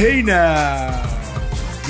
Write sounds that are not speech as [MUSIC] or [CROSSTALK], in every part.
Hey now,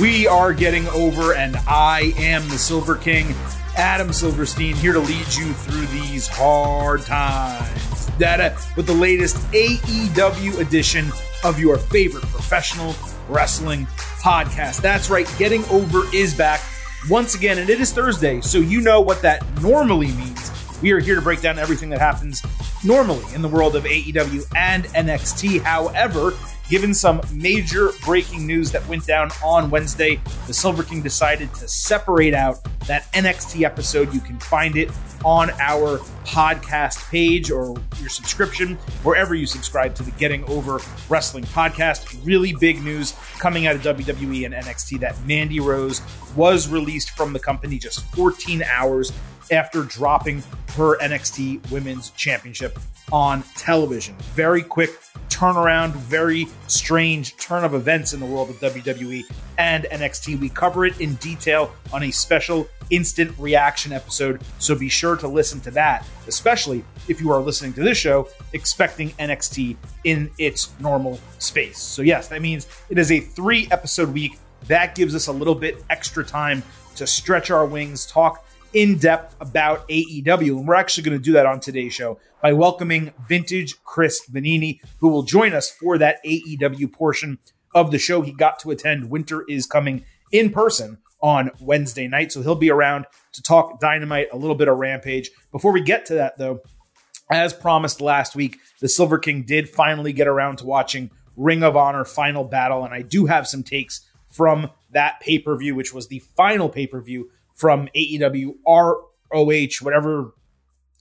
we are getting over, and I am the Silver King, Adam Silverstein, here to lead you through these hard times. Data with the latest AEW edition of your favorite professional wrestling podcast. That's right, Getting Over is back once again, and it is Thursday, so you know what that normally means. We are here to break down everything that happens normally in the world of AEW and NXT. However, Given some major breaking news that went down on Wednesday, the Silver King decided to separate out that NXT episode. You can find it on our podcast page or your subscription, wherever you subscribe to the Getting Over Wrestling podcast. Really big news coming out of WWE and NXT that Mandy Rose was released from the company just 14 hours after dropping her NXT Women's Championship on television. Very quick turnaround, very strange turn of events in the world of WWE and NXT. We cover it in detail on a special instant reaction episode, so be sure to listen to that, especially if you are listening to this show expecting NXT in its normal space. So, yes, that means it is a three episode week. That gives us a little bit extra time to stretch our wings, talk in depth about AEW. And we're actually going to do that on today's show by welcoming vintage Chris Vannini, who will join us for that AEW portion of the show. He got to attend Winter is Coming in person on Wednesday night. So he'll be around to talk Dynamite, a little bit of Rampage. Before we get to that, though, as promised last week, the Silver King did finally get around to watching Ring of Honor Final Battle. And I do have some takes from that pay per view, which was the final pay per view from AEW, ROH, whatever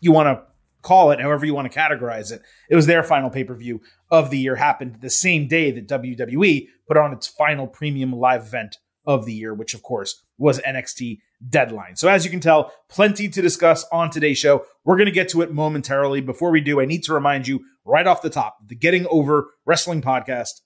you want to call it, however you want to categorize it. It was their final pay per view of the year, happened the same day that WWE put on its final premium live event of the year, which of course was NXT Deadline. So, as you can tell, plenty to discuss on today's show. We're going to get to it momentarily. Before we do, I need to remind you right off the top the Getting Over Wrestling Podcast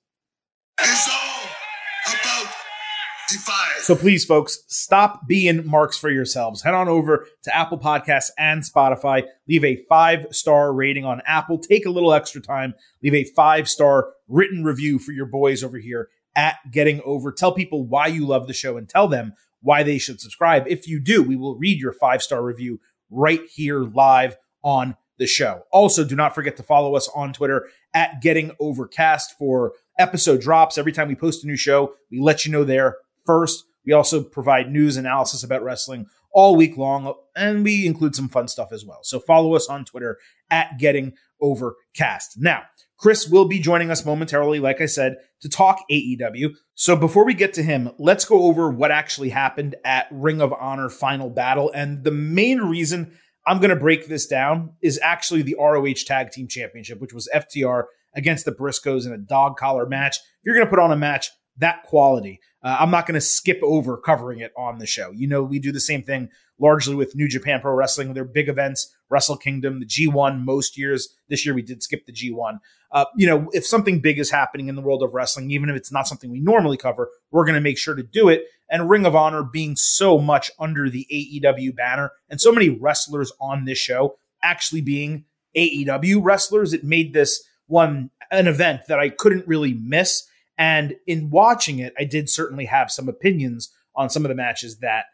So please, folks, stop being marks for yourselves. Head on over to Apple Podcasts and Spotify. Leave a five star rating on Apple. Take a little extra time. Leave a five star written review for your boys over here at Getting Over. Tell people why you love the show and tell them why they should subscribe. If you do, we will read your five star review right here live on the show. Also, do not forget to follow us on Twitter at Getting Overcast for episode drops. Every time we post a new show, we let you know there first. We also provide news analysis about wrestling all week long, and we include some fun stuff as well. So follow us on Twitter at Getting Overcast. Now, Chris will be joining us momentarily, like I said, to talk AEW. So before we get to him, let's go over what actually happened at Ring of Honor Final Battle. And the main reason I'm going to break this down is actually the ROH Tag Team Championship, which was FTR against the Briscoes in a dog collar match. If you're going to put on a match that quality, uh, I'm not going to skip over covering it on the show. You know, we do the same thing largely with New Japan Pro Wrestling, their big events, Wrestle Kingdom, the G1 most years. This year we did skip the G1. Uh, you know, if something big is happening in the world of wrestling, even if it's not something we normally cover, we're going to make sure to do it. And Ring of Honor being so much under the AEW banner and so many wrestlers on this show actually being AEW wrestlers, it made this one an event that I couldn't really miss and in watching it, I did certainly have some opinions on some of the matches that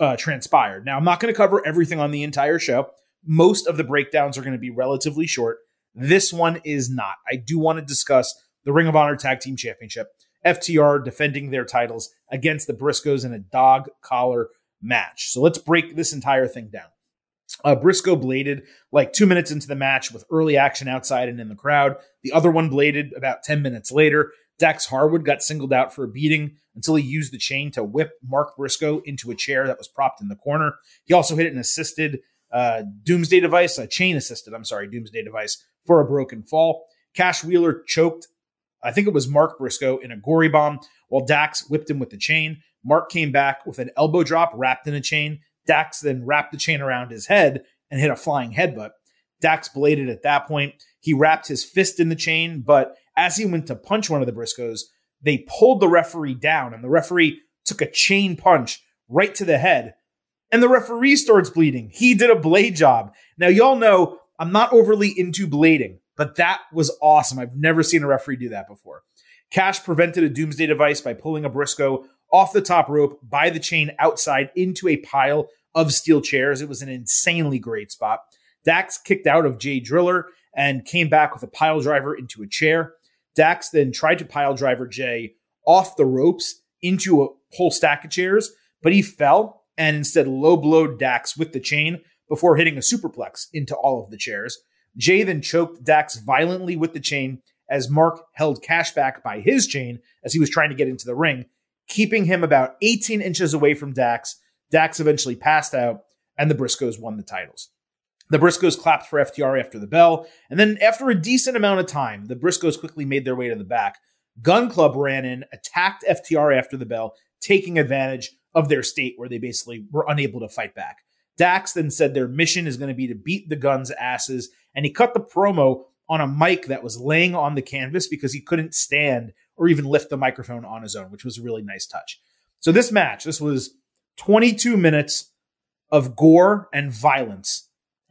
uh, transpired. Now, I'm not going to cover everything on the entire show. Most of the breakdowns are going to be relatively short. This one is not. I do want to discuss the Ring of Honor Tag Team Championship, FTR defending their titles against the Briscoes in a dog collar match. So let's break this entire thing down. Uh, Briscoe bladed like two minutes into the match with early action outside and in the crowd. The other one bladed about 10 minutes later. Dax Harwood got singled out for a beating until he used the chain to whip Mark Briscoe into a chair that was propped in the corner. He also hit an assisted uh, Doomsday device, a chain assisted, I'm sorry, Doomsday device for a broken fall. Cash Wheeler choked, I think it was Mark Briscoe, in a gory bomb while Dax whipped him with the chain. Mark came back with an elbow drop wrapped in a chain. Dax then wrapped the chain around his head and hit a flying headbutt. Dax bladed at that point. He wrapped his fist in the chain, but as he went to punch one of the Briscoes, they pulled the referee down, and the referee took a chain punch right to the head. And the referee starts bleeding. He did a blade job. Now, y'all know I'm not overly into blading, but that was awesome. I've never seen a referee do that before. Cash prevented a doomsday device by pulling a Briscoe off the top rope by the chain outside into a pile of steel chairs. It was an insanely great spot. Dax kicked out of Jay Driller and came back with a pile driver into a chair. Dax then tried to pile driver Jay off the ropes into a whole stack of chairs, but he fell and instead low blowed Dax with the chain before hitting a superplex into all of the chairs. Jay then choked Dax violently with the chain as Mark held Cash back by his chain as he was trying to get into the ring, keeping him about 18 inches away from Dax. Dax eventually passed out, and the Briscoes won the titles. The Briscoes clapped for FTR after the bell, and then after a decent amount of time, the Briscoes quickly made their way to the back. Gunn Club ran in, attacked FTR after the bell, taking advantage of their state where they basically were unable to fight back. Dax then said their mission is going to be to beat the Gunns' asses, and he cut the promo on a mic that was laying on the canvas because he couldn't stand or even lift the microphone on his own, which was a really nice touch. So this match, this was 22 minutes of gore and violence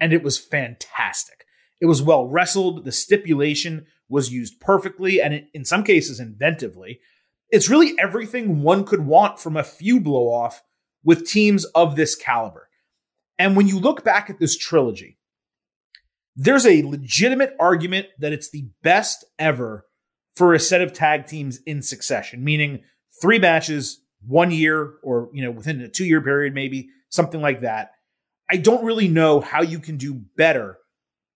and it was fantastic. It was well wrestled. The stipulation was used perfectly and in some cases inventively. It's really everything one could want from a few blow off with teams of this caliber. And when you look back at this trilogy, there's a legitimate argument that it's the best ever for a set of tag teams in succession, meaning three matches, one year, or you know, within a two year period, maybe something like that. I don't really know how you can do better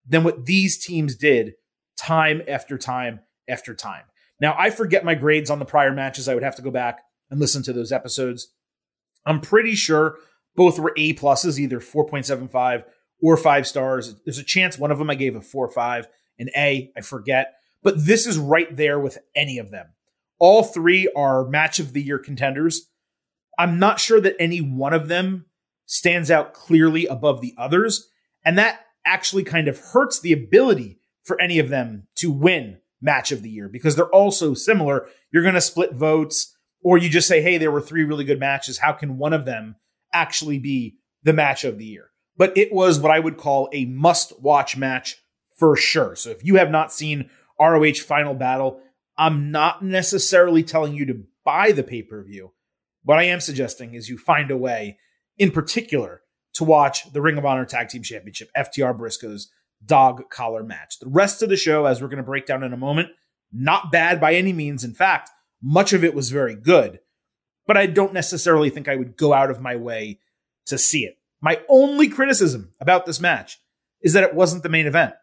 than what these teams did time after time after time. Now, I forget my grades on the prior matches. I would have to go back and listen to those episodes. I'm pretty sure both were A pluses, either 4.75 or five stars. There's a chance one of them I gave a four or five, an A, I forget. But this is right there with any of them. All three are match of the year contenders. I'm not sure that any one of them stands out clearly above the others. And that actually kind of hurts the ability for any of them to win match of the year because they're all so similar. You're going to split votes, or you just say, hey, there were three really good matches. How can one of them actually be the match of the year? But it was what I would call a must watch match for sure. So if you have not seen ROH Final Battle, I'm not necessarily telling you to buy the pay per view. What I am suggesting is you find a way in particular to watch the Ring of Honor Tag Team Championship, FTR Briscoe's dog collar match. The rest of the show, as we're going to break down in a moment, not bad by any means. In fact, much of it was very good, but I don't necessarily think I would go out of my way to see it. My only criticism about this match is that it wasn't the main event.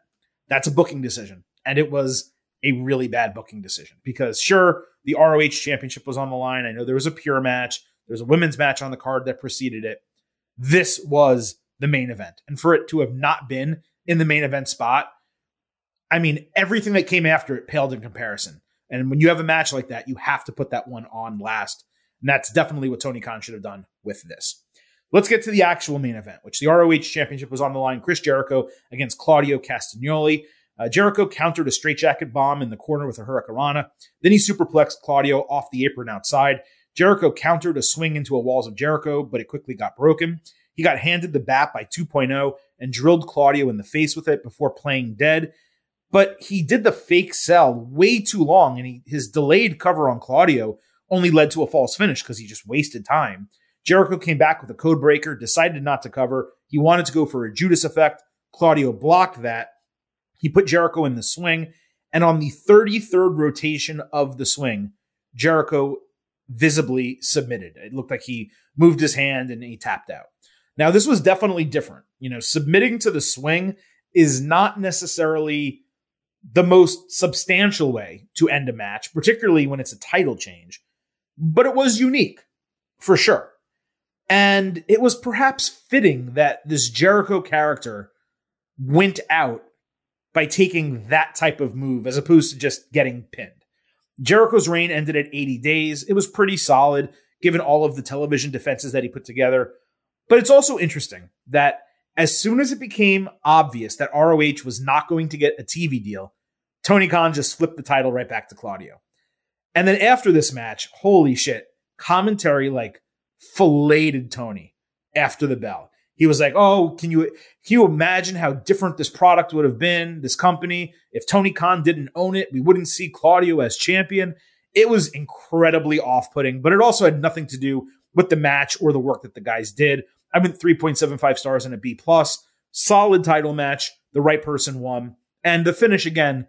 That's a booking decision. And it was a really bad booking decision because, sure, the ROH championship was on the line. I know there was a pure match. There's a women's match on the card that preceded it. This was the main event. And for it to have not been in the main event spot, I mean, everything that came after it paled in comparison. And when you have a match like that, you have to put that one on last. And that's definitely what Tony Khan should have done with this. Let's get to the actual main event, which the ROH Championship was on the line. Chris Jericho against Claudio Castagnoli. Uh, Jericho countered a straitjacket bomb in the corner with a hurricanrana. Then he superplexed Claudio off the apron outside. Jericho countered a swing into a Walls of Jericho, but it quickly got broken. He got handed the bat by 2.0 and drilled Claudio in the face with it before playing dead. But he did the fake sell way too long, and he, his delayed cover on Claudio only led to a false finish because he just wasted time. Jericho came back with a code breaker, decided not to cover. He wanted to go for a Judas effect. Claudio blocked that. He put Jericho in the swing, and on the 33rd rotation of the swing, Jericho visibly submitted. It looked like he moved his hand and he tapped out. Now, this was definitely different. You know, submitting to the swing is not necessarily the most substantial way to end a match, particularly when it's a title change, but it was unique for sure. And it was perhaps fitting that this Jericho character went out by taking that type of move as opposed to just getting pinned. Jericho's reign ended at 80 days. It was pretty solid given all of the television defenses that he put together. But it's also interesting that as soon as it became obvious that ROH was not going to get a TV deal, Tony Khan just flipped the title right back to Claudio. And then after this match, holy shit, commentary like filleted Tony after the bell. He was like, "Oh, can you can you imagine how different this product would have been, this company, if Tony Khan didn't own it? We wouldn't see Claudio as champion." It was incredibly off putting, but it also had nothing to do with the match or the work that the guys did. I went 3.75 stars and a B plus. Solid title match. The right person won. And the finish again,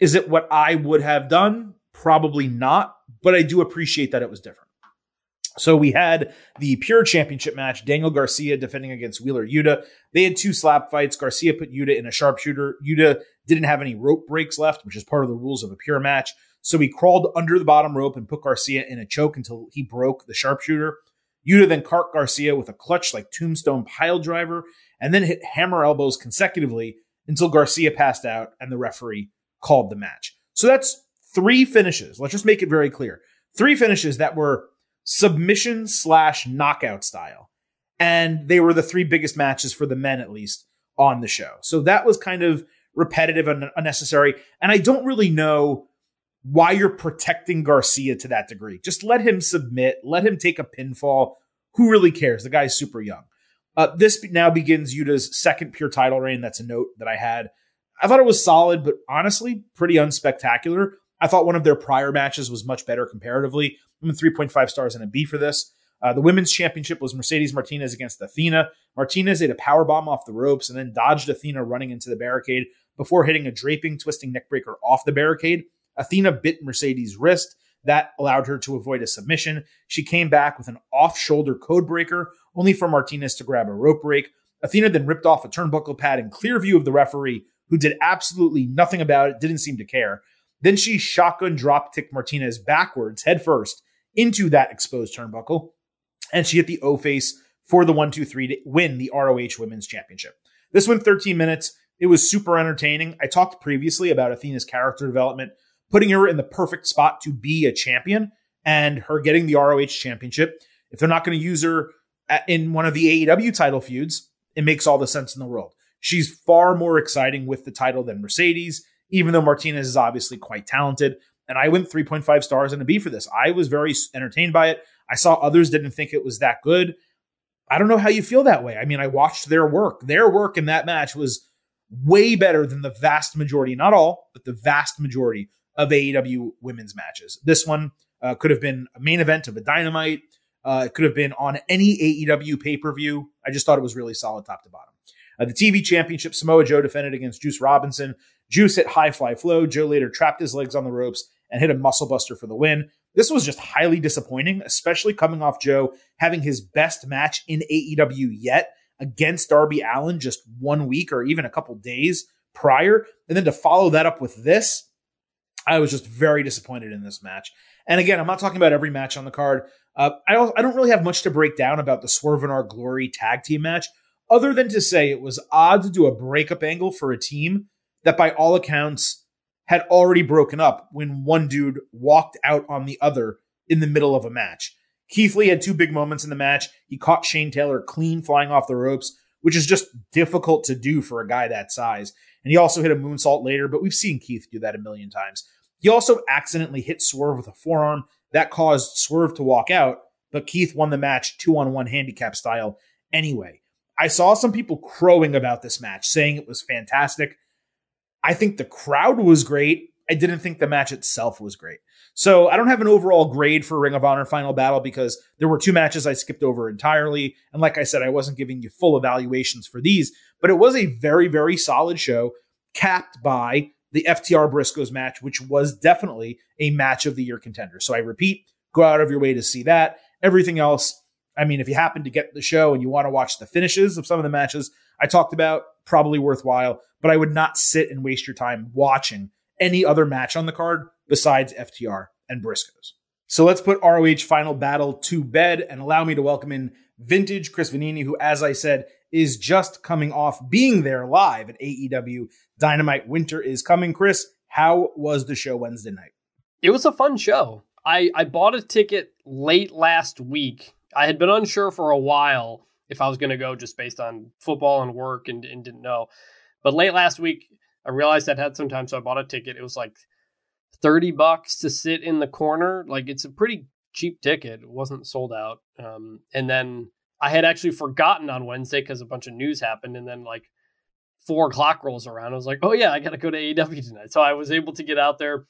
is it what I would have done? Probably not, but I do appreciate that it was different. So we had the pure championship match, Daniel Garcia defending against Wheeler Yuta. They had two slap fights. Garcia put Yuta in a sharpshooter. Yuta didn't have any rope breaks left, which is part of the rules of a pure match. So he crawled under the bottom rope and put Garcia in a choke until he broke the sharpshooter. Yuta then cart Garcia with a clutch like tombstone pile driver and then hit hammer elbows consecutively until Garcia passed out and the referee called the match. So that's three finishes. Let's just make it very clear. Three finishes that were submission slash knockout style. And they were the three biggest matches for the men, at least on the show. So that was kind of repetitive and unnecessary. And I don't really know why you're protecting Garcia to that degree. Just let him submit, let him take a pinfall. Who really cares? The guy's super young. Uh, this now begins Yuta's second pure title reign. That's a note that I had. I thought it was solid, but honestly, pretty unspectacular. I thought one of their prior matches was much better comparatively. I'm in 3.5 stars and a B for this. Uh, the women's championship was Mercedes Martinez against Athena. Martinez ate a power bomb off the ropes and then dodged Athena running into the barricade before hitting a draping, twisting neckbreaker off the barricade. Athena bit Mercedes' wrist. That allowed her to avoid a submission. She came back with an off shoulder code breaker, only for Martinez to grab a rope break. Athena then ripped off a turnbuckle pad in clear view of the referee, who did absolutely nothing about it, didn't seem to care. Then she shotgun drop kicked Martinez backwards, head first, into that exposed turnbuckle, and she hit the O face for the 1 2 3 to win the ROH Women's Championship. This went 13 minutes. It was super entertaining. I talked previously about Athena's character development, putting her in the perfect spot to be a champion and her getting the ROH championship. If they're not going to use her in one of the AEW title feuds, it makes all the sense in the world. She's far more exciting with the title than Mercedes even though Martinez is obviously quite talented. And I went 3.5 stars and a B for this. I was very entertained by it. I saw others didn't think it was that good. I don't know how you feel that way. I mean, I watched their work. Their work in that match was way better than the vast majority, not all, but the vast majority of AEW women's matches. This one uh, could have been a main event of a dynamite. Uh, it could have been on any AEW pay per view. I just thought it was really solid top to bottom. Uh, the TV championship, Samoa Joe defended against Juice Robinson. Juice hit high fly flow. Joe later trapped his legs on the ropes and hit a muscle buster for the win. This was just highly disappointing, especially coming off Joe having his best match in AEW yet against Darby Allin just one week or even a couple days prior. And then to follow that up with this, I was just very disappointed in this match. And again, I'm not talking about every match on the card. Uh, I, I don't really have much to break down about the Swerve in Our Glory tag team match, other than to say it was odd to do a breakup angle for a team that by all accounts had already broken up when one dude walked out on the other in the middle of a match. Keith Lee had two big moments in the match. He caught Shane Taylor clean flying off the ropes, which is just difficult to do for a guy that size. And he also hit a moonsault later, but we've seen Keith do that a million times. He also accidentally hit Swerve with a forearm. That caused Swerve to walk out, but Keith won the match two on one handicap style anyway. I saw some people crowing about this match, saying it was fantastic. I think the crowd was great. I didn't think the match itself was great. So I don't have an overall grade for Ring of Honor Final Battle because there were two matches I skipped over entirely. And like I said, I wasn't giving you full evaluations for these, but it was a very, very solid show capped by the FTR Briscoes match, which was definitely a match of the year contender. So I repeat, go out of your way to see that. Everything else, I mean, if you happen to get the show and you want to watch the finishes of some of the matches I talked about, probably worthwhile but I would not sit and waste your time watching any other match on the card besides FTR and Briscoes. So let's put ROH Final Battle to bed and allow me to welcome in vintage Chris Vannini, who, as I said, is just coming off being there live at AEW Dynamite Winter is Coming. Chris, how was the show Wednesday night? It was a fun show. I, I bought a ticket late last week. I had been unsure for a while if I was going to go just based on football and work and, and didn't know. But late last week, I realized I'd had some time, so I bought a ticket. It was like 30 bucks to sit in the corner. Like it's a pretty cheap ticket. It wasn't sold out. Um, and then I had actually forgotten on Wednesday because a bunch of news happened. And then like four o'clock rolls around. I was like, oh yeah, I got to go to AEW tonight. So I was able to get out there.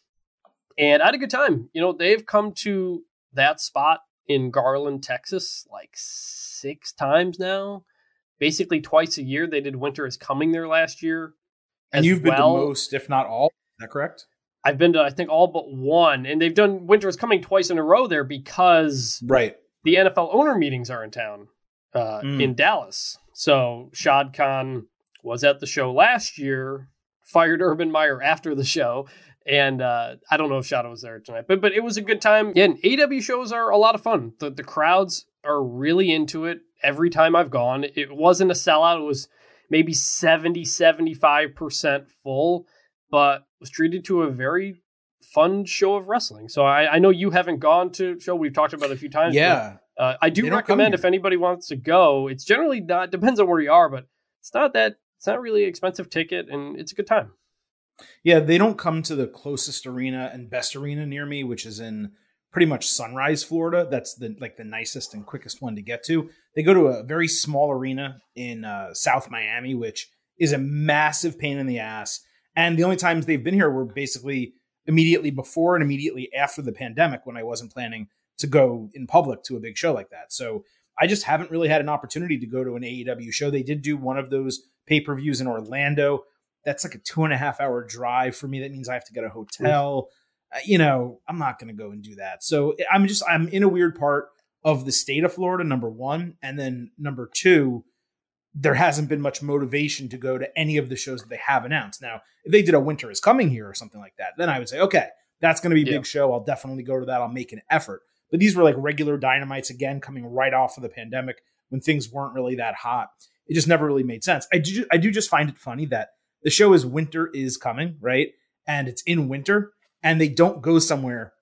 And I had a good time. You know, they've come to that spot in Garland, Texas, like six times now. Basically, twice a year. They did Winter is Coming there last year. And you've been well. to most, if not all. Is that correct? I've been to, I think, all but one. And they've done Winter is Coming twice in a row there because right. the NFL owner meetings are in town uh, mm. in Dallas. So Shad Khan was at the show last year, fired Urban Meyer after the show, and uh, I don't know if Shadow was there tonight, but but it was a good time. Yeah, and AEW shows are a lot of fun. The the crowds are really into it every time I've gone. It wasn't a sellout. It was maybe 70, 75% full, but was treated to a very fun show of wrestling. So I, I know you haven't gone to show. We've talked about it a few times. Yeah. But, uh, I do recommend if anybody wants to go. It's generally not depends on where you are, but it's not that it's not really expensive ticket, and it's a good time. Yeah, they don't come to the closest arena and best arena near me, which is in pretty much Sunrise, Florida. That's the like the nicest and quickest one to get to. They go to a very small arena in uh, South Miami, which is a massive pain in the ass. And the only times they've been here were basically immediately before and immediately after the pandemic when I wasn't planning to go in public to a big show like that. So I just haven't really had an opportunity to go to an AEW show. They did do one of those pay per views in Orlando that's like a two and a half hour drive for me. That means I have to get a hotel. Uh, you know, I'm not going to go and do that. So I'm just, I'm in a weird part of the state of Florida, number one. And then number two, there hasn't been much motivation to go to any of the shows that they have announced. Now, if they did a winter is coming here or something like that, then I would say, okay, that's going to be a yeah. big show. I'll definitely go to that. I'll make an effort. But these were like regular dynamites again, coming right off of the pandemic when things weren't really that hot. It just never really made sense. I do, I do just find it funny that the show is winter is coming, right? And it's in winter, and they don't go somewhere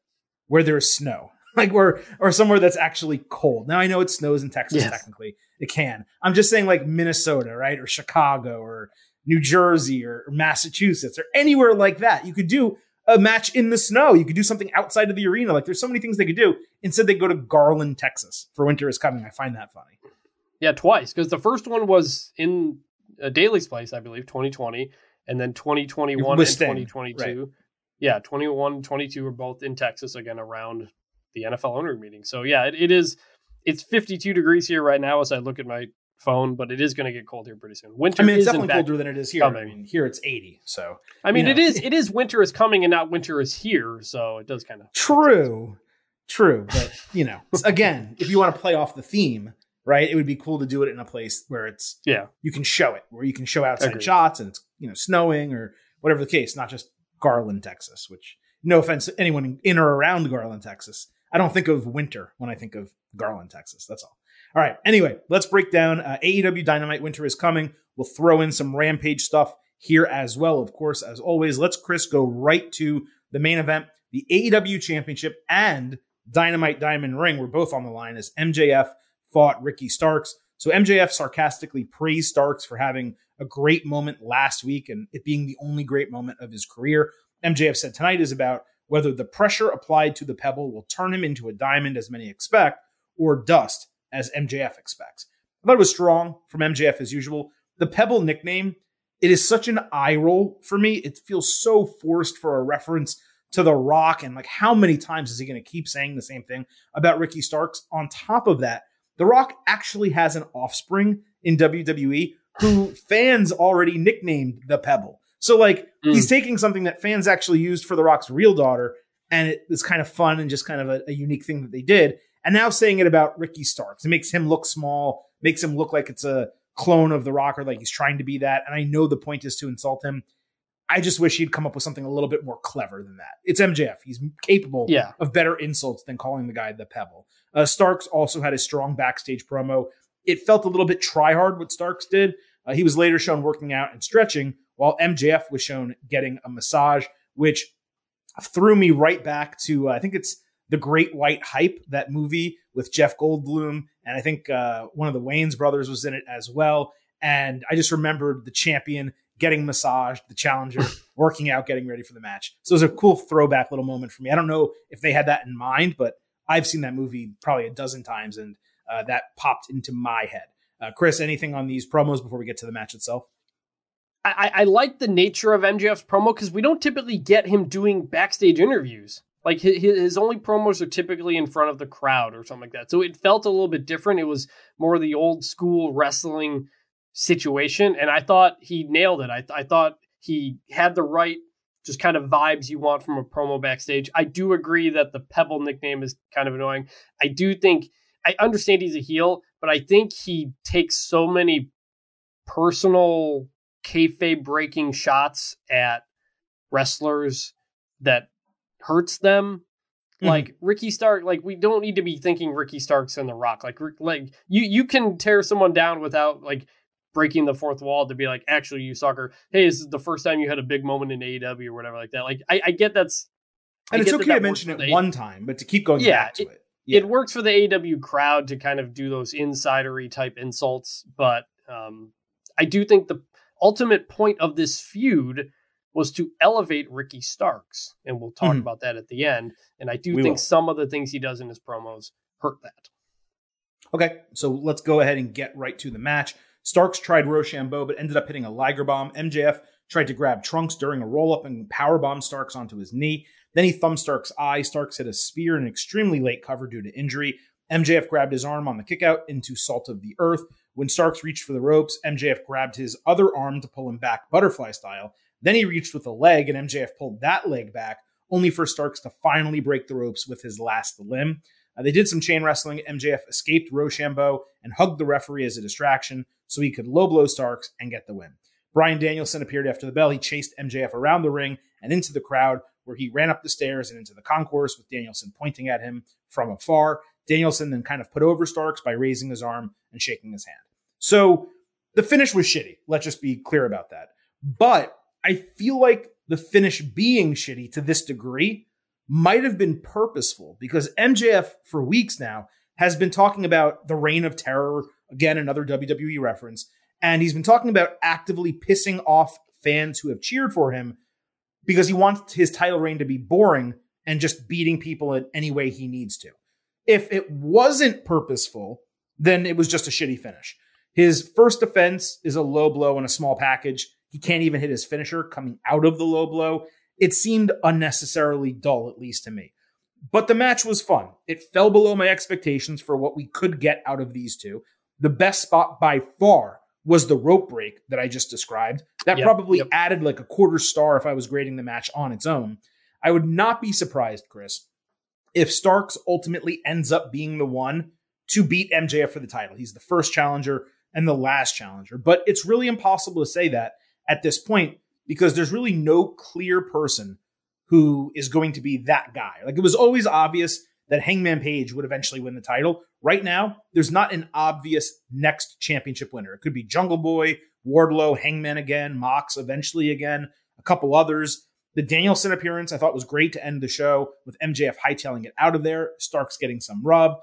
where there's snow, [LAUGHS] like where or somewhere that's actually cold. Now I know it snows in Texas. Yes. Technically, it can. I'm just saying like Minnesota, right, or Chicago, or New Jersey, or, or Massachusetts, or anywhere like that. You could do a match in the snow. You could do something outside of the arena. Like there's so many things they could do. Instead, they go to Garland, Texas for winter is coming. I find that funny. Yeah, twice because the first one was in a Daily's Place, I believe, 2020, and then 2021 and 2022. Right. Yeah, 21, 22 are both in Texas again around the NFL owner meeting. So yeah, it, it is. It's 52 degrees here right now as I look at my phone, but it is going to get cold here pretty soon. Winter. I mean, it's definitely colder than it is here. Coming. I mean, here it's 80. So I mean, know. it is. It is winter is coming and not winter is here. So it does kind of true, true. But you know, again, if you want to play off the theme, right? It would be cool to do it in a place where it's yeah you can show it, where you can show outside Agreed. shots and it's you know snowing or whatever the case, not just Garland, Texas. Which no offense to anyone in or around Garland, Texas, I don't think of winter when I think of Garland, Texas. That's all. All right. Anyway, let's break down uh, AEW Dynamite. Winter is coming. We'll throw in some Rampage stuff here as well. Of course, as always, let's Chris go right to the main event, the AEW Championship and Dynamite Diamond Ring. We're both on the line as MJF fought Ricky Starks. So MJF sarcastically praised Starks for having a great moment last week and it being the only great moment of his career. MJF said tonight is about whether the pressure applied to the pebble will turn him into a diamond, as many expect, or dust, as MJF expects. I thought it was strong from MJF as usual. The pebble nickname, it is such an eye roll for me. It feels so forced for a reference to The Rock. And like, how many times is he going to keep saying the same thing about Ricky Starks? On top of that, the Rock actually has an offspring in WWE who fans already nicknamed the Pebble. So like mm. he's taking something that fans actually used for The Rock's real daughter, and it was kind of fun and just kind of a, a unique thing that they did. And now saying it about Ricky Starks, it makes him look small, makes him look like it's a clone of The Rock or like he's trying to be that. And I know the point is to insult him. I just wish he'd come up with something a little bit more clever than that. It's MJF. He's capable yeah. of better insults than calling the guy the Pebble. Uh, Starks also had a strong backstage promo. It felt a little bit try hard what Starks did. Uh, he was later shown working out and stretching, while MJF was shown getting a massage, which threw me right back to uh, I think it's the Great White Hype, that movie with Jeff Goldblum, and I think uh, one of the Wayans brothers was in it as well. And I just remembered the champion getting massaged, the challenger [LAUGHS] working out, getting ready for the match. So it was a cool throwback little moment for me. I don't know if they had that in mind, but I've seen that movie probably a dozen times, and uh, that popped into my head. Uh, Chris, anything on these promos before we get to the match itself? I, I like the nature of MJF's promo because we don't typically get him doing backstage interviews. Like his, his only promos are typically in front of the crowd or something like that. So it felt a little bit different. It was more the old school wrestling situation, and I thought he nailed it. I, I thought he had the right just kind of vibes you want from a promo backstage. I do agree that the Pebble nickname is kind of annoying. I do think I understand he's a heel, but I think he takes so many personal kayfabe breaking shots at wrestlers that hurts them. Mm-hmm. Like Ricky Stark, like we don't need to be thinking Ricky Stark's in the Rock. Like like you you can tear someone down without like breaking the fourth wall to be like, actually, you sucker. Hey, this is the first time you had a big moment in AEW or whatever like that. Like I, I get that's and I it's okay that to mention it one time, but to keep going yeah, back to it. it. Yeah. It works for the AEW crowd to kind of do those insidery type insults, but um, I do think the ultimate point of this feud was to elevate Ricky Starks, and we'll talk mm-hmm. about that at the end. And I do we think will. some of the things he does in his promos hurt that. Okay, so let's go ahead and get right to the match. Starks tried Roshambo, but ended up hitting a Liger bomb. MJF tried to grab Trunks during a roll up and power bomb Starks onto his knee. Then he thumbed Starks' eye. Starks hit a spear in extremely late cover due to injury. MJF grabbed his arm on the kickout into Salt of the Earth. When Starks reached for the ropes, MJF grabbed his other arm to pull him back butterfly style. Then he reached with a leg, and MJF pulled that leg back, only for Starks to finally break the ropes with his last limb. Uh, they did some chain wrestling. MJF escaped Roshambo and hugged the referee as a distraction so he could low blow Starks and get the win. Bryan Danielson appeared after the bell. He chased MJF around the ring and into the crowd, where he ran up the stairs and into the concourse with Danielson pointing at him from afar. Danielson then kind of put over Starks by raising his arm and shaking his hand. So the finish was shitty. Let's just be clear about that. But I feel like the finish being shitty to this degree might have been purposeful because MJF for weeks now has been talking about the reign of terror, again, another WWE reference. And he's been talking about actively pissing off fans who have cheered for him because he wants his title reign to be boring and just beating people in any way he needs to. If it wasn't purposeful, then it was just a shitty finish. His first defense is a low blow and a small package. He can't even hit his finisher coming out of the low blow. It seemed unnecessarily dull, at least to me. But the match was fun. It fell below my expectations for what we could get out of these two. The best spot by far was the rope break that I just described. That yep, probably yep. added like a quarter star if I was grading the match on its own. I would not be surprised, Chris, if Starks ultimately ends up being the one to beat MJF for the title. He's the first challenger and the last challenger. But it's really impossible to say that at this point because there's really no clear person who is going to be that guy. Like it was always obvious that Hangman Page would eventually win the title. Right now, there's not an obvious next championship winner. It could be Jungle Boy, Wardlow, Hangman again, Mox eventually again, a couple others. The Danielson appearance I thought was great to end the show with MJF hightailing it out of there, Starks getting some rub.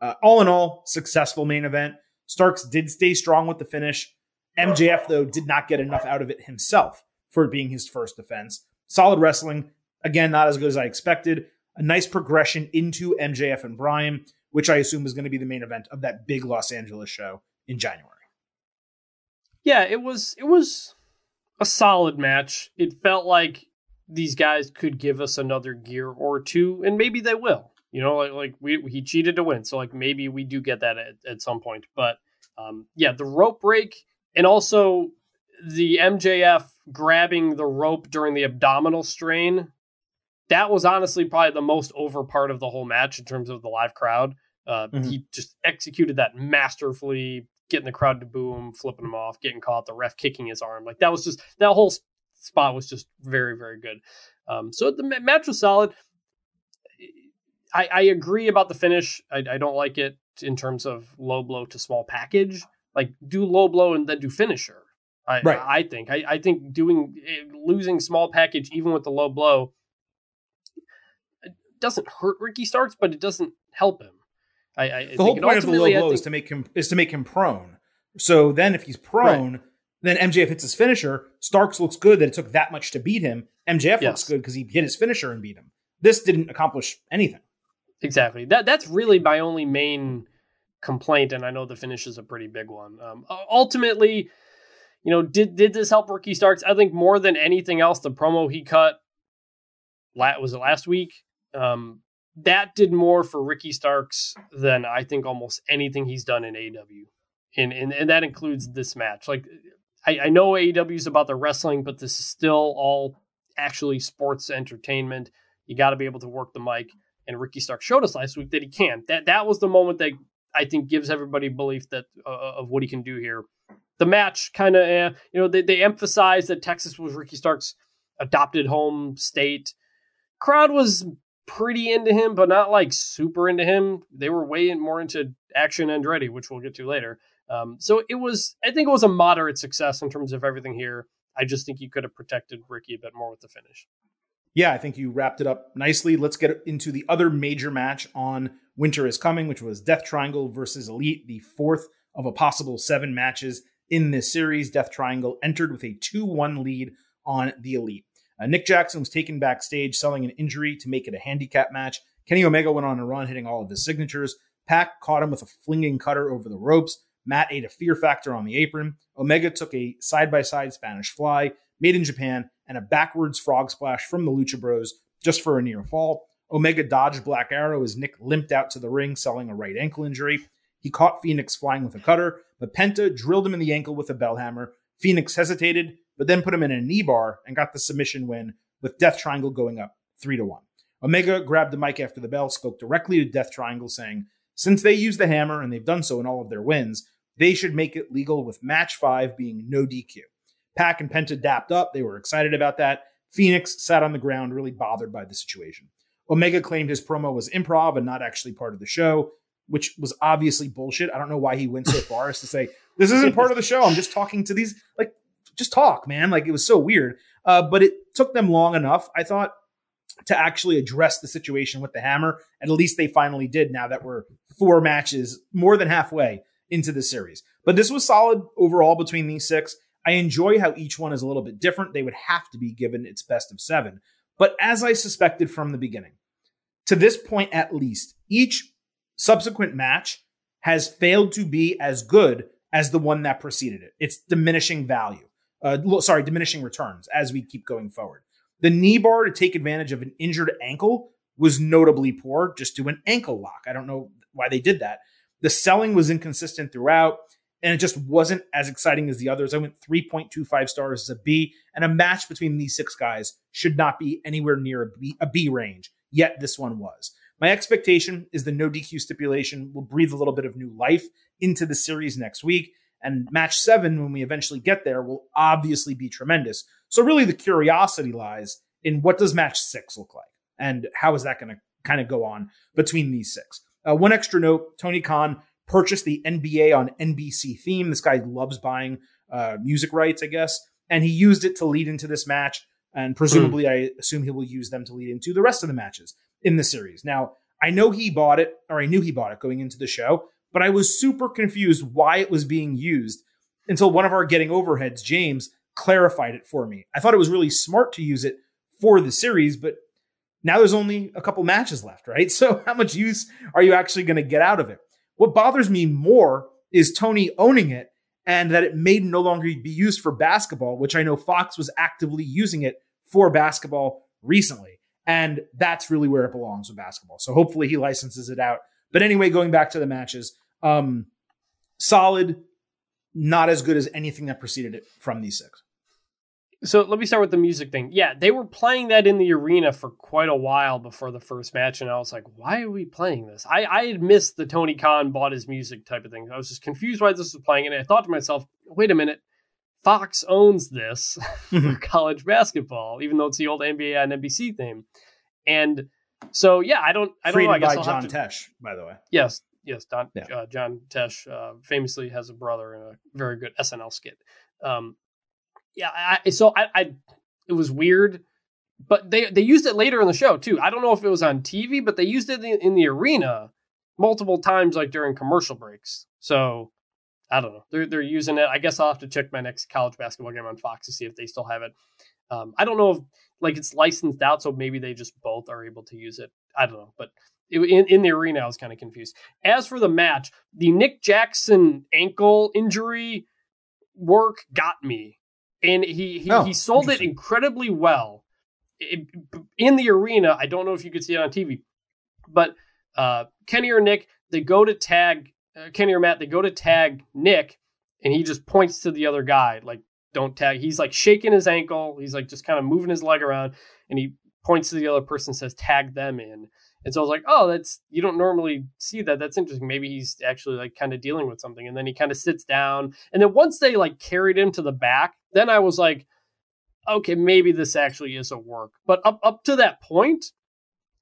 Uh, all in all, successful main event. Starks did stay strong with the finish. MJF, though, did not get enough out of it himself for being his first defense. Solid wrestling. Again, not as good as I expected. A nice progression into MJF and Bryan, which I assume is going to be the main event of that big Los Angeles show in January. Yeah, it was it was a solid match. It felt like these guys could give us another gear or two, and maybe they will. You know, like, like we he cheated to win, so like maybe we do get that at, at some point. But um, yeah, the rope break and also the MJF grabbing the rope during the abdominal strain. That was honestly probably the most over part of the whole match in terms of the live crowd. Uh, mm-hmm. He just executed that masterfully, getting the crowd to boo him, flipping him off, getting caught, the ref kicking his arm. Like that was just that whole spot was just very, very good. Um, so the match was solid. I, I agree about the finish. I, I, don't like it in terms of low blow to small package. Like do low blow and then do finisher. I, right. I think. I, I think doing eh, losing small package even with the low blow doesn't hurt Ricky Starks, but it doesn't help him. I, I the whole point of the low blow think, is to make him is to make him prone. So then, if he's prone, right. then MJF hits his finisher. Starks looks good that it took that much to beat him. MJF yes. looks good because he hit his finisher and beat him. This didn't accomplish anything. Exactly. That that's really my only main complaint, and I know the finish is a pretty big one. Um, ultimately, you know, did did this help Ricky Starks? I think more than anything else, the promo he cut, was it last week? Um, that did more for Ricky Starks than I think almost anything he's done in AEW. And, and, and that includes this match. Like, I, I know AEW is about the wrestling, but this is still all actually sports entertainment. You got to be able to work the mic. And Ricky Starks showed us last week that he can. That that was the moment that I think gives everybody belief that uh, of what he can do here. The match kind of, eh, you know, they, they emphasized that Texas was Ricky Starks' adopted home state. Crowd was pretty into him, but not like super into him. They were way more into Action Andretti, which we'll get to later. Um, so it was, I think it was a moderate success in terms of everything here. I just think you could have protected Ricky a bit more with the finish. Yeah, I think you wrapped it up nicely. Let's get into the other major match on Winter is Coming, which was Death Triangle versus Elite, the fourth of a possible seven matches in this series. Death Triangle entered with a 2 1 lead on the Elite. Uh, Nick Jackson was taken backstage selling an injury to make it a handicap match. Kenny Omega went on a run, hitting all of his signatures. Pac caught him with a flinging cutter over the ropes. Matt ate a fear factor on the apron. Omega took a side by side Spanish fly, made in Japan, and a backwards frog splash from the Lucha Bros just for a near fall. Omega dodged Black Arrow as Nick limped out to the ring, selling a right ankle injury. He caught Fenix flying with a cutter, but Penta drilled him in the ankle with a bell hammer. Fenix hesitated, but then put him in a knee bar and got the submission win with Death Triangle going up 3 to 1. Omega grabbed the mic after the bell, spoke directly to Death Triangle, saying, Since they use the hammer and they've done so in all of their wins, they should make it legal with match five being no DQ. Pac and Penta dapped up. They were excited about that. Fenix sat on the ground, really bothered by the situation. Omega claimed his promo was improv and not actually part of the show, which was obviously bullshit. I don't know why he went so far as to say, This isn't part of the show. I'm just talking to these. Like, just talk, man. Like, it was so weird. Uh, but it took them long enough, I thought, to actually address the situation with the hammer. At least they finally did now that we're four matches, more than halfway into the series. But this was solid overall between these six. I enjoy how each one is a little bit different. They would have to be given its best of seven. But as I suspected from the beginning, to this point at least, each subsequent match has failed to be as good as the one that preceded it. It's diminishing value. Uh, sorry, diminishing returns as we keep going forward. The knee bar to take advantage of an injured ankle was notably poor. Just do an ankle lock. I don't know why they did that. The selling was inconsistent throughout, and it just wasn't as exciting as the others. I went 3.25 stars as a B, and a match between these six guys should not be anywhere near a B, a B range, yet this one was. My expectation is the no DQ stipulation will breathe a little bit of new life into the series next week. And match seven, when we eventually get there, will obviously be tremendous. So, really, the curiosity lies in what does match six look like? And how is that going to kind of go on between these six? Uh, one extra note Tony Khan purchased the NBA on NBC theme. This guy loves buying uh, music rights, I guess. And he used it to lead into this match. And presumably, mm. I assume he will use them to lead into the rest of the matches in the series. Now, I know he bought it, or I knew he bought it going into the show, but I was super confused why it was being used until one of our getting overheads, James, clarified it for me. I thought it was really smart to use it for the series, but now there's only a couple matches left, right? [LAUGHS] So how much use are you actually going to get out of it? What bothers me more is Tony owning it and that it may no longer be used for basketball, which I know Fox was actively using it for basketball recently. And that's really where it belongs with basketball. So hopefully he licenses it out. But anyway, going back to the matches, um, solid, not as good as anything that preceded it from these six. So let me start with the music thing. Yeah, they were playing that in the arena for quite a while before the first match, and I was like, why are we playing this? I, I had missed the Tony Khan bought his music type of thing. I was just confused why this was playing, and I thought to myself, wait a minute, Fox owns this [LAUGHS] for college basketball, even though it's the old NBA and NBC theme. And so, yeah, I don't, I don't know. I guess by I'll John to, Tesh, by the way. Yes, yes, Don, yeah. uh, John Tesh uh, famously has a brother in a very good SNL skit. Um, yeah, I, so I, I, it was weird, but they they used it later in the show too. I don't know if it was on TV, but they used it in, in the arena multiple times, like during commercial breaks. So I don't know. They're they're using it. I guess I'll have to check my next college basketball game on Fox to see if they still have it. Um, I don't know if like it's licensed out, so maybe they just both are able to use it. I don't know, but it, in in the arena, I was kind of confused. As for the match, the Nick Jackson ankle injury work got me, and he he, oh, he sold it incredibly well. It, in the arena, I don't know if you could see it on TV, but uh, Kenny or Nick, they go to tag Kenny or Matt, they go to tag Nick, and he just points to the other guy, like don't tag. He's like shaking his ankle. He's like just kind of moving his leg around, and he points to the other person, says tag them in. And so I was like, oh, that's you don't normally see that. That's interesting. Maybe he's actually like kind of dealing with something. And then he kind of sits down. And then once they like carried him to the back, then I was like, okay, maybe this actually is a work. But up up to that point,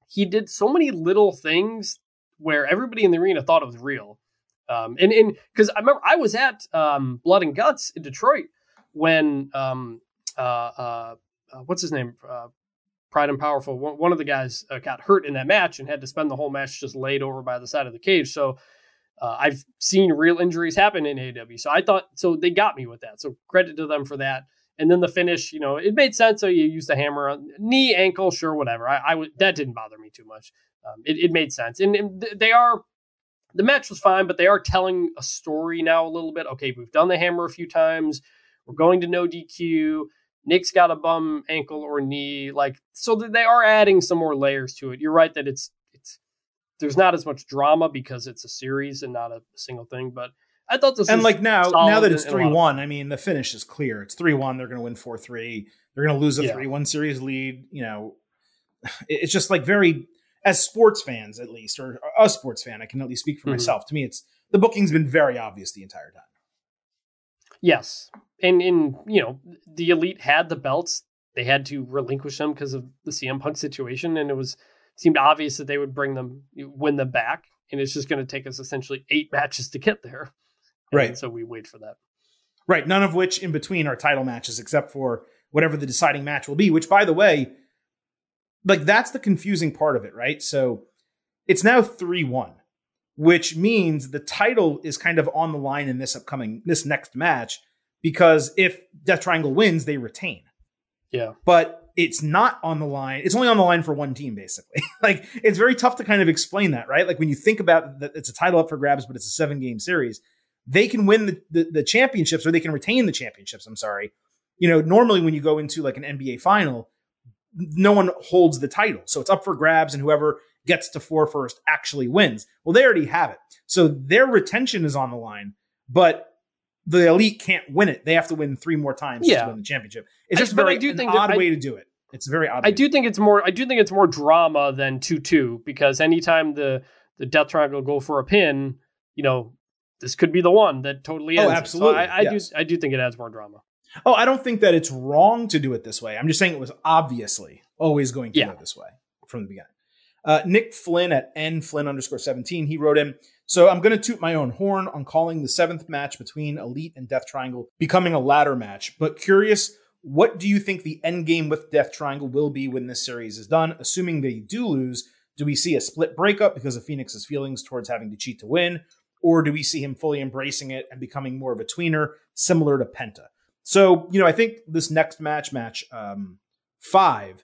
he did so many little things where everybody in the arena thought it was real. Um, and and because I remember I was at um, Blood and Guts in Detroit when um, uh, uh, uh what's his name uh, Pride and Powerful one of the guys uh, got hurt in that match and had to spend the whole match just laid over by the side of the cage. So uh, I've seen real injuries happen in AEW. So I thought so they got me with that. So credit to them for that. And then the finish, you know, it made sense. So you use the hammer on knee, ankle, sure, whatever. I, I that didn't bother me too much. Um, it, it, made sense, and, and they are the match was fine, but they are telling a story now a little bit. Okay, we've done the hammer a few times. We're going to no DQ. Nick's got a bum ankle or knee, like so they are adding some more layers to it. You're right that it's it's there's not as much drama because it's a series and not a single thing, but I thought this and like now now that it's three one, I mean the finish is clear. It's three one. They're going to win four three. They're going to lose a three yeah. one series lead. You know, it's just like very as sports fans, at least, or a sports fan, I can at least speak for mm-hmm. myself. To me, it's the booking's been very obvious the entire time. Yes, and in you know the elite had the belts, they had to relinquish them because of the CM Punk situation, and it was seemed obvious that they would bring them win them back, and it's just going to take us essentially eight matches to get there. And right. So we wait for that. Right. None of which in between are title matches, except for whatever the deciding match will be. Which, by the way, like that's the confusing part of it, right? So it's now 3 1, which means the title is kind of on the line in this upcoming, this next match, because if Death Triangle wins, they retain. Yeah. But it's not on the line. It's only on the line for one team, basically. [LAUGHS] like it's very tough to kind of explain that, right? Like when you think about that, it's a title up for grabs, but it's a seven game series. They can win the, the, the championships or they can retain the championships. I'm sorry. You know, normally when you go into like an NBA final, no one holds the title. So it's up for grabs, and whoever gets to four first actually wins. Well, they already have it. So their retention is on the line, but the elite can't win it. They have to win three more times yeah. to win the championship. It's just I, very I do think odd way I, to do it. It's very odd. I do think it's more. I do think it's more drama than two two because anytime the the Death Triangle go for a pin, you know, this could be the one that totally oh, ends. Oh, absolutely. So I, I yes. do. I do think it adds more drama. Oh, I don't think that it's wrong to do it this way. I'm just saying it was obviously always going to yeah. go this way from the beginning. Uh, Nick Flynn at N Flynn underscore 17, he wrote in, so I'm going to toot my own horn on calling the seventh match between Elite and Death Triangle becoming a ladder match, but curious, what do you think the end game with Death Triangle will be when this series is done? Assuming they do lose, do we see a split breakup because of Fenix's feelings towards having to cheat to win? Or do we see him fully embracing it and becoming more of a tweener, similar to Penta? So, you know, I think this next match, match um, five,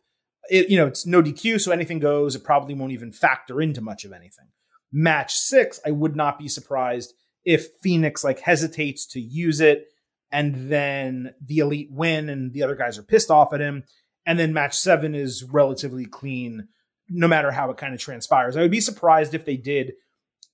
it, you know, it's no DQ, so anything goes. It probably won't even factor into much of anything. Match six, I would not be surprised if Fenix like hesitates to use it and then the elite win and the other guys are pissed off at him. And then match seven is relatively clean, no matter how it kind of transpires. I would be surprised if they did,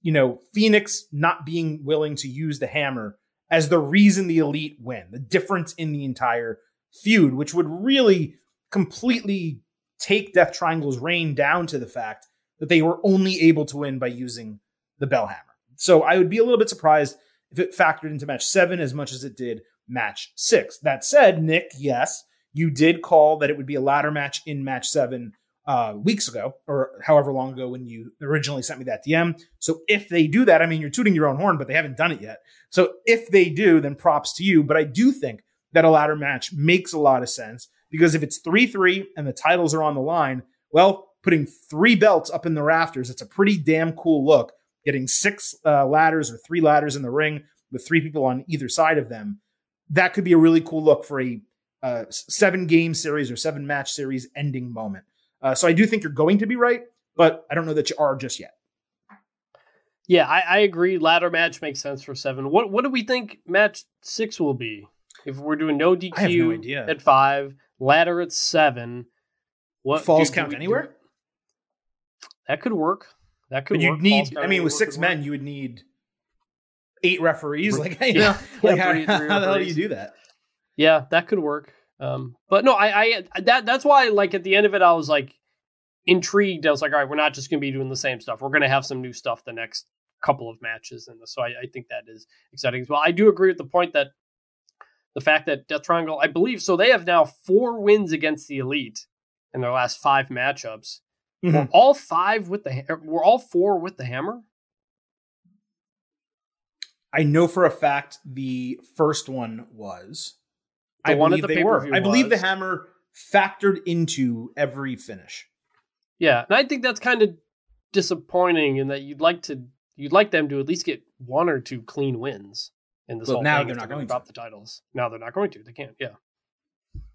you know, Fenix not being willing to use the hammer as the reason the elite win, the difference in the entire feud, which would really completely take Death Triangle's reign down to the fact that they were only able to win by using the bell hammer. So I would be a little bit surprised if it factored into match seven as much as it did match six. That said, Nick, yes, you did call that it would be a ladder match in match seven uh, weeks ago, or however long ago when you originally sent me that DM. So if they do that, I mean, you're tooting your own horn, but they haven't done it yet. So if they do, then props to you. But I do think that a ladder match makes a lot of sense because if it's 3 3 and the titles are on the line, well, putting three belts up in the rafters, it's a pretty damn cool look. Getting six uh, ladders or three ladders in the ring with three people on either side of them, that could be a really cool look for a uh, seven game series or seven match series ending moment. Uh, so I do think you're going to be right, but I don't know that you are just yet. Yeah, I, I, agree. Ladder match makes sense for seven. What what do we think match six will be? If we're doing no DQ no at five, ladder at seven, what falls do, count do we, anywhere? Do, that could work. That could. But you'd need. I mean, with six men, work. you would need eight referees. Like [LAUGHS] you know, yeah, [LAUGHS] like how, how the hell do you do that? Yeah, that could work. Um, but no, I, I that that's why like at the end of it, I was like intrigued. I was like, all right, we're not just going to be doing the same stuff. We're going to have some new stuff the next couple of matches, and so I, I think that is exciting as well. I do agree with the point that the fact that Death Triangle, I believe, so they have now four wins against the Elite in their last five matchups. Mm-hmm. Were all five with the were all four with the hammer? I know for a fact the first one was. The I one believe the they were. I believe the hammer factored into every finish. Yeah, and I think that's kind of disappointing in that you'd like to you'd like them to at least get one or two clean wins in this. But now they're not going to drop the titles. Now they're not going to. They can't. Yeah.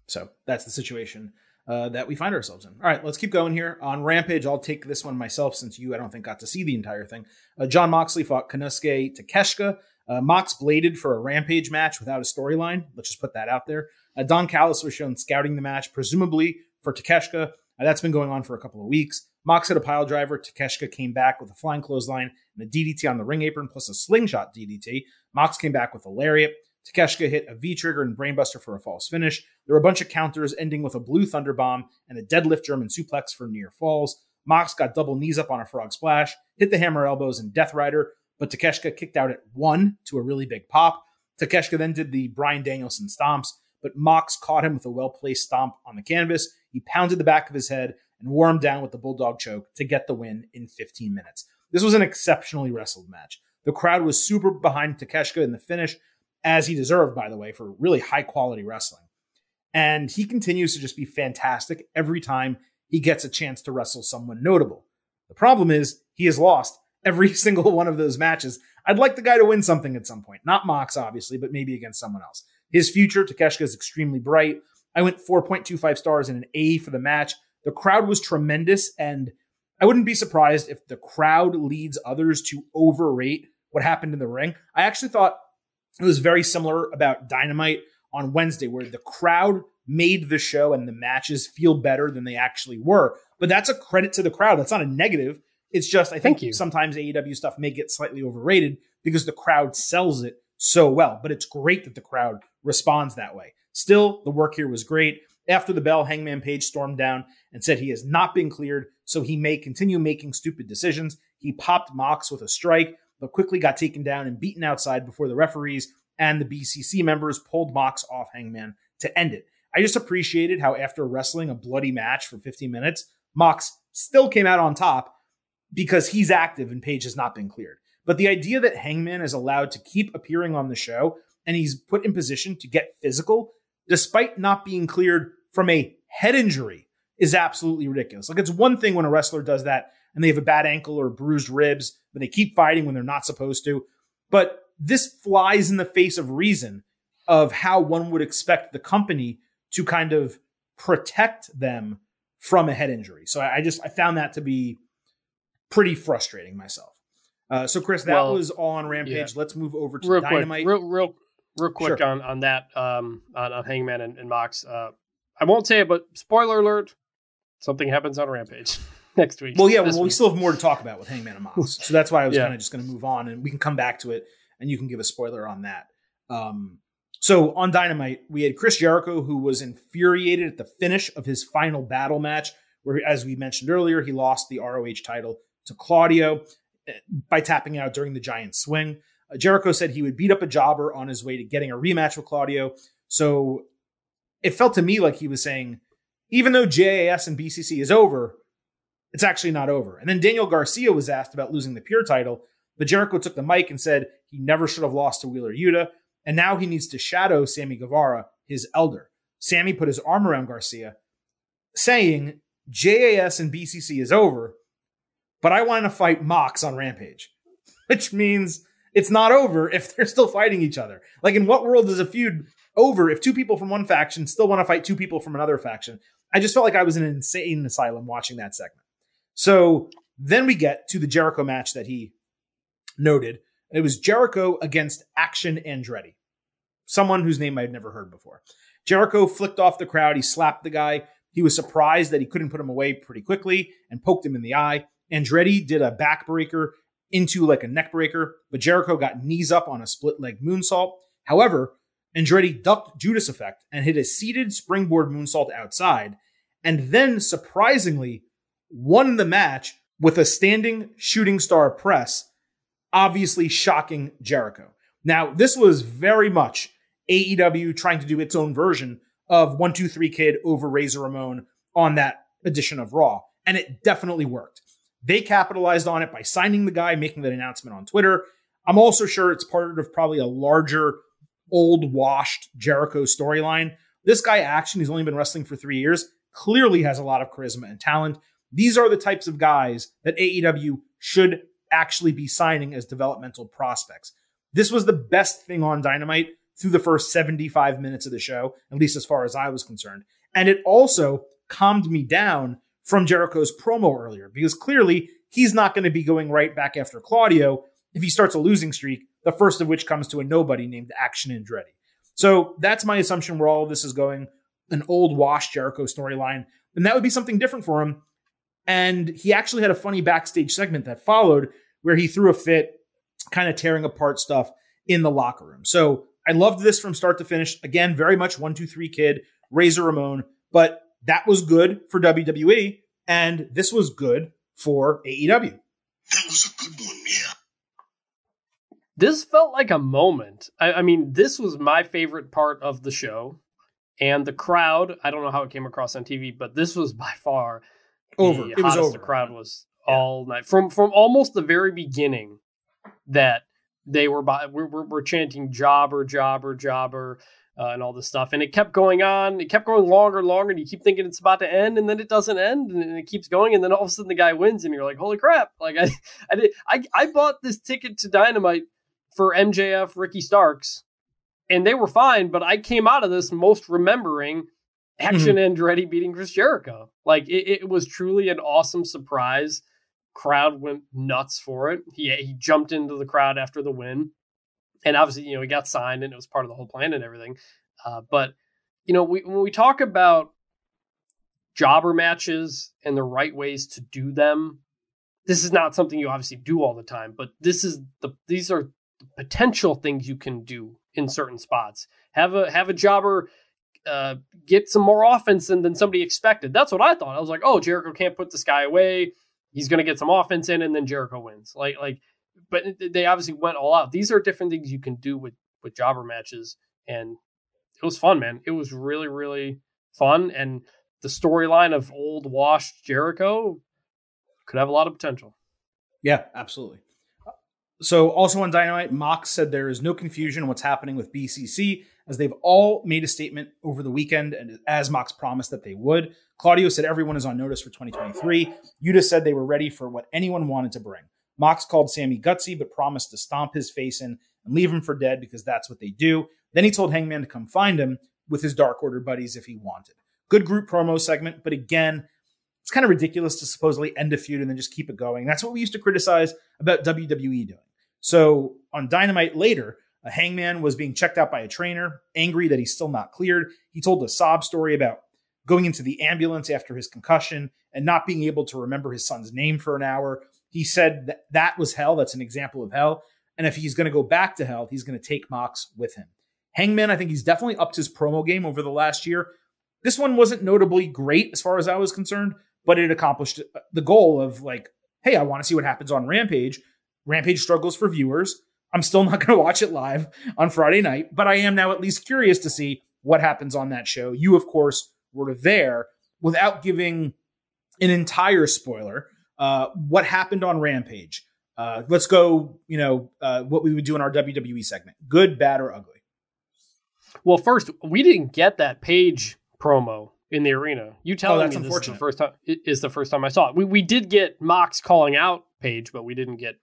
So that's the situation uh, that we find ourselves in. All right, let's keep going here on Rampage. I'll take this one myself since you, I don't think, got to see the entire thing. Uh, Jon Moxley fought Konosuke Takeshita. Uh, Mox bladed for a Rampage match without a storyline. Let's just put that out there. Uh, Don Callis was shown scouting the match, presumably for Takeshita. Uh, that's been going on for a couple of weeks. Mox hit a pile driver. Takeshita came back with a flying clothesline and a DDT on the ring apron plus a slingshot DDT. Mox came back with a lariat. Takeshita hit a V trigger and brainbuster for a false finish. There were a bunch of counters ending with a blue thunder bomb and a deadlift German suplex for near falls. Mox got double knees up on a frog splash, hit the hammer elbows and Death Rider, but Takeshita kicked out at one to a really big pop. Takeshita then did the Bryan Danielson stomps, but Mox caught him with a well placed stomp on the canvas. He pounded the back of his head and wore him down with the Bulldog choke to get the win in 15 minutes. This was an exceptionally wrestled match. The crowd was super behind Takeshita in the finish, as he deserved, by the way, for really high quality wrestling. And he continues to just be fantastic every time he gets a chance to wrestle someone notable. The problem is he has lost every [LAUGHS] single one of those matches. I'd like the guy to win something at some point. Not Mox, obviously, but maybe against someone else. His future, Takeshita, is extremely bright. I went 4.25 stars and an A for the match. The crowd was tremendous, and I wouldn't be surprised if the crowd leads others to overrate what happened in the ring. I actually thought it was very similar about Dynamite on Wednesday, where the crowd made the show and the matches feel better than they actually were. But that's a credit to the crowd. That's not a negative. It's just I think sometimes AEW stuff may get slightly overrated because the crowd sells it so well. But it's great that the crowd responds that way. Still, the work here was great. After the bell, Hangman Page stormed down and said he has not been cleared, so he may continue making stupid decisions. He popped Mox with a strike, but quickly got taken down and beaten outside before the referees and the BCC members pulled Mox off Hangman to end it. I just appreciated how after wrestling a bloody match for 15 minutes, Mox still came out on top because he's active and Page has not been cleared. But the idea that Hangman is allowed to keep appearing on the show and he's put in position to get physical despite not being cleared from a head injury is absolutely ridiculous. Like it's one thing when a wrestler does that and they have a bad ankle or bruised ribs, but they keep fighting when they're not supposed to. But this flies in the face of reason of how one would expect the company to kind of protect them from a head injury. So I, just I found that to be pretty frustrating myself. Uh, so Chris, that well, was all on Rampage. Yeah. Let's move over to real Dynamite. Quick, real, real, real quick sure. on on that um, on, on Hangman and, and Mox. Uh, I won't say it, but spoiler alert: something happens on Rampage [LAUGHS] next week. Well, yeah, well, week. we still have more to talk about with Hangman and Mox, so that's why I was yeah. kind of just going to move on, and we can come back to it, and you can give a spoiler on that. Um, so on Dynamite, we had Chris Jericho, who was infuriated at the finish of his final battle match, where, as we mentioned earlier, he lost the ROH title to Claudio eh, by tapping out during the giant swing. Jericho said he would beat up a jobber on his way to getting a rematch with Claudio. So it felt to me like he was saying, even though JAS and BCC is over, it's actually not over. And then Daniel Garcia was asked about losing the Pure title, but Jericho took the mic and said he never should have lost to Wheeler Yuta, and now he needs to shadow Sammy Guevara, his elder. Sammy put his arm around Garcia, saying JAS and BCC is over, but I want to fight Mox on Rampage, [LAUGHS] which means it's not over [LAUGHS] if they're still fighting each other. Like, in what world is a feud over if two people from one faction still want to fight two people from another faction? I just felt like I was in an insane asylum watching that segment. So then we get to the Jericho match that he noted. It was Jericho against Action Andretti, someone whose name I had never heard before. Jericho flicked off the crowd. He slapped the guy. He was surprised that he couldn't put him away pretty quickly and poked him in the eye. Andretti did a backbreaker into like a neck breaker, but Jericho got knees up on a split leg moonsault. However, Andretti ducked Judas effect and hit a seated springboard moonsault outside, and then surprisingly won the match with a standing shooting star press, obviously shocking Jericho. Now, this was very much AEW trying to do its own version of 123 Kid over Razor Ramon on that edition of Raw, and it definitely worked. They capitalized on it by signing the guy, making that announcement on Twitter. I'm also sure it's part of probably a larger, old, washed Jericho storyline. This guy, Action, he's only been wrestling for three years, clearly has a lot of charisma and talent. These are the types of guys that AEW should actually be signing as developmental prospects. This was the best thing on Dynamite through the first 75 minutes of the show, at least as far as I was concerned. And it also calmed me down from Jericho's promo earlier because clearly he's not going to be going right back after Claudio if he starts a losing streak, the first of which comes to a nobody named Action Andretti. So that's my assumption where all of this is going an old wash Jericho storyline. And that would be something different for him. And he actually had a funny backstage segment that followed where he threw a fit, kind of tearing apart stuff in the locker room. So I loved this from start to finish. Again, very much one, two, three kid, Razor Ramon, but that was good for WWE, and this was good for AEW. That was a good one, yeah. This felt like a moment. I, I mean, this was my favorite part of the show. And the crowd, I don't know how it came across on TV, but this was by far over. it was over. The crowd was yeah. all night from from almost the very beginning that they were by we're, we're, we're chanting jobber jobber jobber uh, and all this stuff. And it kept going on. It kept going longer and longer and you keep thinking it's about to end and then it doesn't end and it keeps going and then all of a sudden the guy wins and you're like holy crap! Like [LAUGHS] i i did i, I bought this ticket to dynamite for mjf ricky starks and they were fine but i came out of this most remembering action mm-hmm. andretti beating chris jericho. Like it, it was truly an awesome surprise. Crowd went nuts for it. He he jumped into the crowd after the win, and obviously you know he got signed and it was part of the whole plan and everything. Uh, but you know we, when we talk about jobber matches and the right ways to do them, this is not something you obviously do all the time. But this is the these are the potential things you can do in certain spots. Have a have a jobber uh, get some more offense than, than somebody expected. That's what I thought. I was like, oh, Jericho can't put this guy away he's going to get some offense in, and then Jericho wins. Like like, but they obviously went all out. These are different things you can do with with jobber matches, and it was fun, man. It was really really fun, and the storyline of old washed Jericho could have a lot of potential. Yeah, absolutely. So, also on Dynamite, Mox said there is no confusion what's happening with BCC as they've all made a statement over the weekend, and as Mox promised that they would. Claudio said everyone is on notice for 2023. Yuta said they were ready for what anyone wanted to bring. Mox called Sammy gutsy, but promised to stomp his face in and leave him for dead because that's what they do. Then he told Hangman to come find him with his Dark Order buddies if he wanted. Good group promo segment, but again, it's kind of ridiculous to supposedly end a feud and then just keep it going. That's what we used to criticize about WWE doing. So on Dynamite later, a hangman was being checked out by a trainer, angry that he's still not cleared. He told a sob story about going into the ambulance after his concussion and not being able to remember his son's name for an hour. He said that that was hell. That's an example of hell. And if he's going to go back to hell, he's going to take Mox with him. Hangman, I think he's definitely upped his promo game over the last year. This one wasn't notably great as far as I was concerned, but it accomplished uh, the goal of like, hey, I want to see what happens on Rampage. Rampage struggles for viewers. I'm still [LAUGHS] not going to watch it live on Friday night, but I am now at least curious to see what happens on that show. You, of course, were there without giving an entire spoiler. Uh, what happened on Rampage? Uh, let's go, you know, uh, what we would do in our WWE segment good, bad, or ugly. Well, first, we didn't get that page promo in the arena. You telling oh, me this is the first time is the first time I saw it. We we did get Mox calling out Page, but we didn't get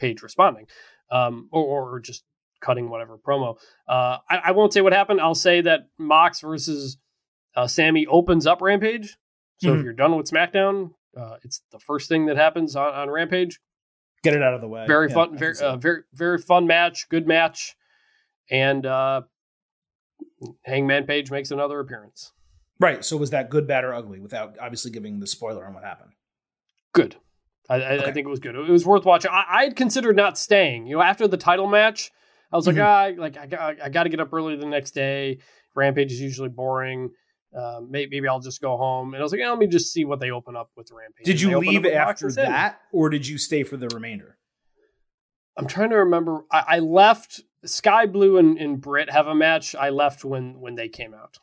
Page responding um, or, or just cutting whatever promo. Uh, I, I, won't say what happened. I'll say that Mox versus uh, Sammy opens up Rampage. So mm-hmm. if you're done with SmackDown, uh, it's the first thing that happens on, on Rampage. Get it out of the way. Very Yeah, fun, very see uh, very very fun match, good match, and uh, Hangman Page makes another appearance. right. So was that good, bad, or ugly? Without obviously giving the spoiler on what happened. Good. I, I, Okay. I think it was good. It was worth watching. I, I had considered not staying. You know, after the title match, I was like, Mhm. ah, like I, got- I got to get up early the next day. Rampage is usually boring. Um, maybe, maybe I'll just go home. And I was like, yeah, let me just see what they open up with Rampage. Did you leave up with Mox after that, or did you stay for the remainder? I'm trying to remember. I, I left. Sky Blue and, and Britt have a match. I left when when they came out.